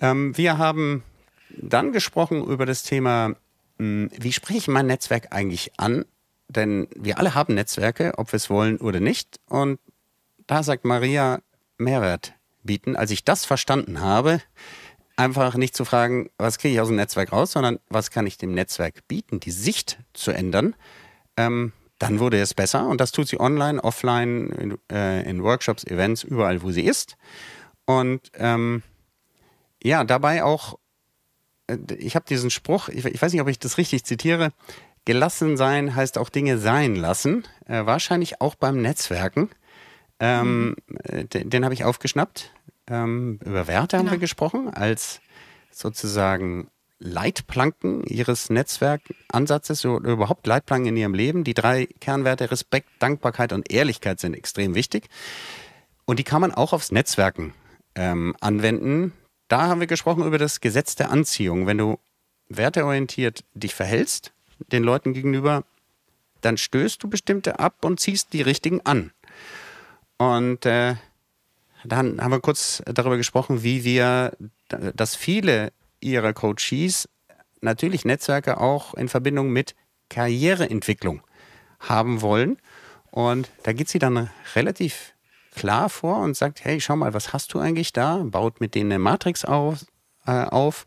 Ähm, wir haben dann gesprochen über das Thema, hm, wie spreche ich mein Netzwerk eigentlich an? Denn wir alle haben Netzwerke, ob wir es wollen oder nicht. Und da sagt Maria Mehrwert bieten. Als ich das verstanden habe, einfach nicht zu fragen, was kriege ich aus dem Netzwerk raus, sondern was kann ich dem Netzwerk bieten, die Sicht zu ändern, ähm, dann wurde es besser. Und das tut sie online, offline, in, äh, in Workshops, Events, überall, wo sie ist. Und ähm, ja, dabei auch, äh, ich habe diesen Spruch, ich, ich, weiß nicht, ob ich das richtig zitiere, gelassen sein heißt auch Dinge sein lassen, äh, wahrscheinlich auch beim Netzwerken. Ähm, mhm. Den, den habe ich aufgeschnappt. Ähm, über Werte genau. haben wir gesprochen, als sozusagen Leitplanken ihres Netzwerkansatzes oder überhaupt Leitplanken in ihrem Leben. Die drei Kernwerte Respekt, Dankbarkeit und Ehrlichkeit sind extrem wichtig. Und die kann man auch aufs Netzwerken ähm, anwenden. Da haben wir gesprochen über das Gesetz der Anziehung. Wenn du werteorientiert dich verhältst, den Leuten gegenüber, dann stößt du bestimmte ab und ziehst die richtigen an. Und äh, dann haben wir kurz darüber gesprochen, wie wir, dass viele ihrer Coaches natürlich Netzwerke auch in Verbindung mit Karriereentwicklung haben wollen. Und da geht sie dann relativ klar vor und sagt, hey, schau mal, was hast du eigentlich da? Baut mit denen eine Matrix auf. Äh, auf.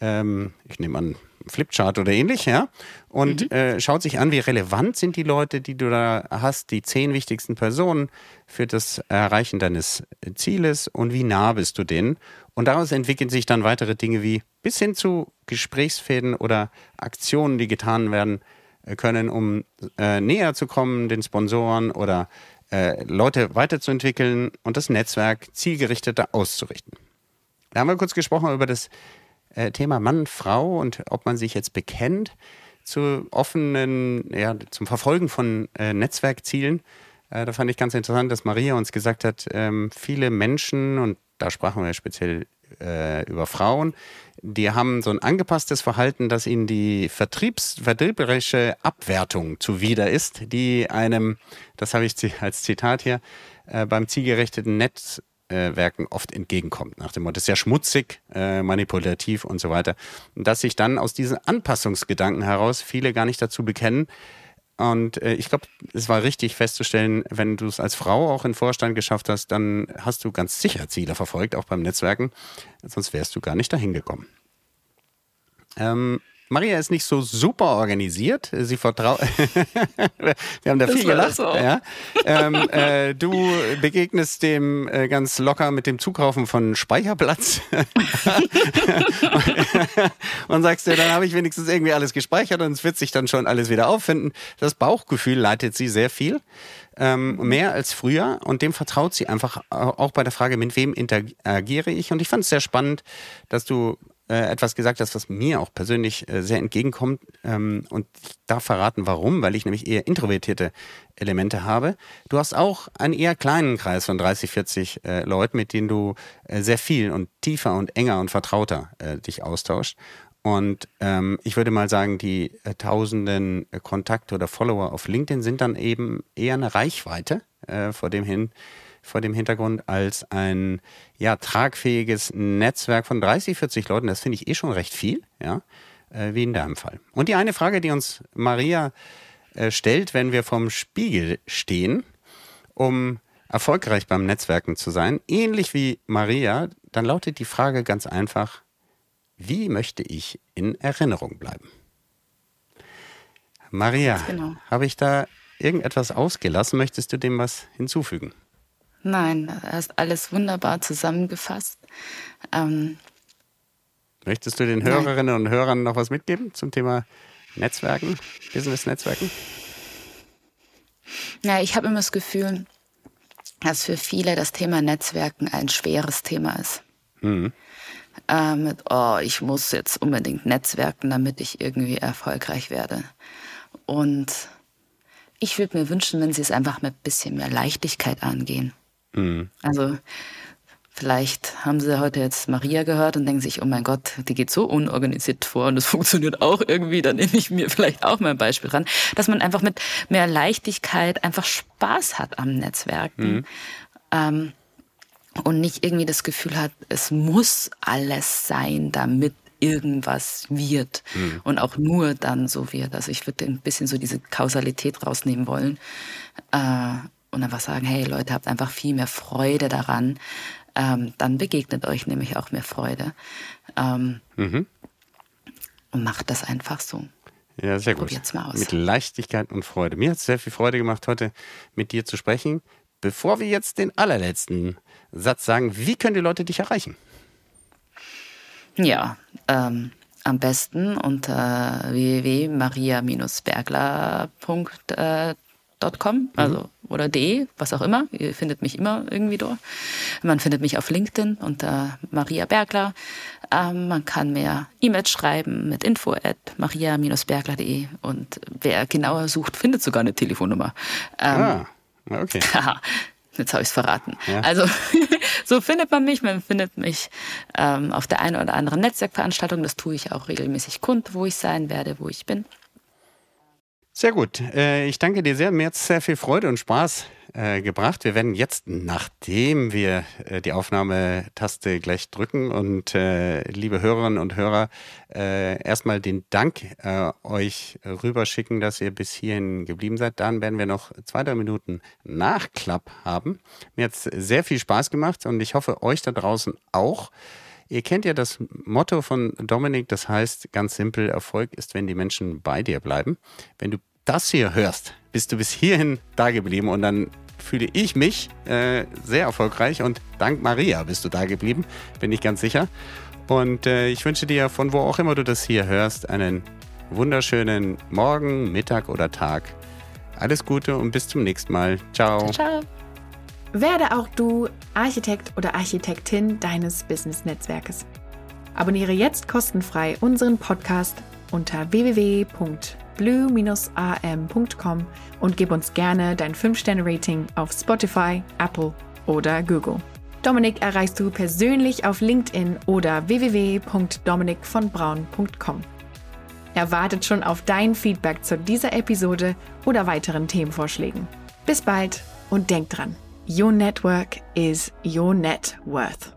Ähm, ich nehme an, Flipchart oder ähnlich, ja, und mhm. äh, schaut sich an, wie relevant sind die Leute, die du da hast, die zehn wichtigsten Personen für das Erreichen deines Zieles und wie nah bist du denen. Und daraus entwickeln sich dann weitere Dinge wie bis hin zu Gesprächsfäden oder Aktionen, die getan werden äh, können, um äh, näher zu kommen, den Sponsoren oder äh, Leute weiterzuentwickeln und das Netzwerk zielgerichteter auszurichten. Da haben wir kurz gesprochen über das äh, Thema Mann, Frau und ob man sich jetzt bekennt zu offenen, ja, zum Verfolgen von äh, Netzwerkzielen. Äh, da fand ich ganz interessant, dass Maria uns gesagt hat, ähm, viele Menschen, und da sprachen wir speziell äh, über Frauen. Die haben so ein angepasstes Verhalten, dass ihnen die Vertriebs vertrieberische Abwertung zuwider ist, die einem, das habe ich (laughs) als Zitat hier, äh, beim zielgerichteten Netzwerken oft entgegenkommt. Nach dem Motto, ist ja schmutzig, äh, manipulativ und so weiter. Und dass sich dann aus diesen Anpassungsgedanken heraus viele gar nicht dazu bekennen, und äh, ich glaube, es war richtig festzustellen, wenn du es als Frau auch in Vorstand geschafft hast, dann hast du ganz sicher Ziele verfolgt, auch beim Netzwerken. Sonst wärst du gar nicht dahin gekommen. Ähm, Maria ist nicht so super organisiert. Sie vertraut. (laughs) Wir haben da viel gelacht. So. Ja. Ähm, äh, du begegnest dem äh, ganz locker mit dem Zukaufen von Speicherplatz (laughs) und sagst dir, dann habe ich wenigstens irgendwie alles gespeichert und es wird sich dann schon alles wieder auffinden. Das Bauchgefühl leitet sie sehr viel. Ähm, mehr als früher und dem vertraut sie einfach auch bei der Frage, mit wem interagiere ich. Und ich fand es sehr spannend, dass du äh, etwas gesagt hast, was mir auch persönlich äh, sehr entgegenkommt. Ähm, und ich darf verraten, warum, weil ich nämlich eher introvertierte Elemente habe. Du hast auch einen eher kleinen Kreis von 30, 40 äh, Leuten, mit denen du äh, sehr viel und tiefer und enger und vertrauter äh, dich austauscht. Und ähm, ich würde mal sagen, die tausenden Kontakte oder Follower auf LinkedIn sind dann eben eher eine Reichweite vor dem hin, vor dem Hintergrund als ein ja, tragfähiges Netzwerk von 30, 40 Leuten. Das finde ich eh schon recht viel, ja, äh, wie in deinem Fall. Und die eine Frage, die uns Maria äh, stellt, wenn wir vom Spiegel stehen, um erfolgreich beim Netzwerken zu sein, ähnlich wie Maria, dann lautet die Frage ganz einfach, wie möchte ich in Erinnerung bleiben? Maria, genau. habe ich da irgendetwas ausgelassen? Möchtest du dem was hinzufügen? Nein, du hast alles wunderbar zusammengefasst. Ähm, Möchtest du den Hörerinnen nein. und Hörern noch was mitgeben zum Thema Netzwerken, Business-Netzwerken? Ja, ich habe immer das Gefühl, dass für viele das Thema Netzwerken ein schweres Thema ist. Mhm. Äh, mit, oh, ich muss jetzt unbedingt netzwerken, damit ich irgendwie erfolgreich werde. Und ich würde mir wünschen, wenn sie es einfach mit ein bisschen mehr Leichtigkeit angehen. Mhm. Also vielleicht haben sie heute jetzt Maria gehört und denken sich, oh mein Gott, die geht so unorganisiert vor und das (laughs) funktioniert auch irgendwie, dann nehme ich mir vielleicht auch mal ein Beispiel ran, dass man einfach mit mehr Leichtigkeit einfach Spaß hat am Netzwerken. Mhm. Ähm, und nicht irgendwie das Gefühl hat, es muss alles sein, damit irgendwas wird mhm. und auch nur dann so wird. Also ich würde ein bisschen so diese Kausalität rausnehmen wollen äh, und einfach sagen, hey Leute, habt einfach viel mehr Freude daran. Ähm, dann begegnet euch nämlich auch mehr Freude. Ähm, mhm. Und macht das einfach so. Ja, sehr gut. Probiert's mal aus. Mit Leichtigkeit und Freude. Mir hat es sehr viel Freude gemacht, heute mit dir zu sprechen. Bevor wir jetzt den allerletzten Satz sagen, wie können die Leute dich erreichen? Ja, ähm, am besten unter www.maria-bergler.de Com, mhm. also mhm. oder de, was auch immer. Ihr findet mich immer irgendwie dort. Man findet mich auf LinkedIn unter Maria Bergler. Ähm, man kann mir E-Mails schreiben mit info at maria-bergler.de und wer genauer sucht, findet sogar eine Telefonnummer. Ähm, ah, okay. (laughs) Jetzt habe ich es verraten. Ja. Also (laughs) so findet man mich. Man findet mich ähm, auf der einen oder anderen Netzwerkveranstaltung. Das tue ich auch regelmäßig kund, wo ich sein werde, wo ich bin. Sehr gut. Äh, ich danke dir sehr. Mir hat sehr viel Freude und Spaß äh, gebracht. Wir werden jetzt, nachdem wir äh, die Aufnahmetaste gleich drücken und liebe Hörerinnen und Hörer, erstmal den Dank euch rüberschicken, dass ihr bis hierhin geblieben seid. Dann werden wir noch zwei, drei Minuten Nachklapp haben. Mir hat es sehr viel Spaß gemacht und ich hoffe, euch da draußen auch. Ihr kennt ja das Motto von Dominik, das heißt ganz simpel, Erfolg ist, wenn die Menschen bei dir bleiben. Wenn du das hier hörst, bist du bis hierhin da geblieben und dann fühle ich mich äh, sehr erfolgreich und dank Maria bist du da geblieben, bin ich ganz sicher. Und äh, ich wünsche dir von wo auch immer du das hier hörst, einen wunderschönen Morgen, Mittag oder Tag. Alles Gute und bis zum nächsten Mal. Ciao. Ciao. Werde auch du Architekt oder Architektin deines Business-Netzwerkes. Abonniere jetzt kostenfrei unseren Podcast unter www.blue-am.com und gib uns gerne dein 5-Sterne-Rating auf Spotify, Apple oder Google. Dominik erreichst du persönlich auf LinkedIn oder www.dominikvonbraun.com. Er wartet schon auf dein Feedback zu dieser Episode oder weiteren Themenvorschlägen. Bis bald und denk dran, your network is your net worth.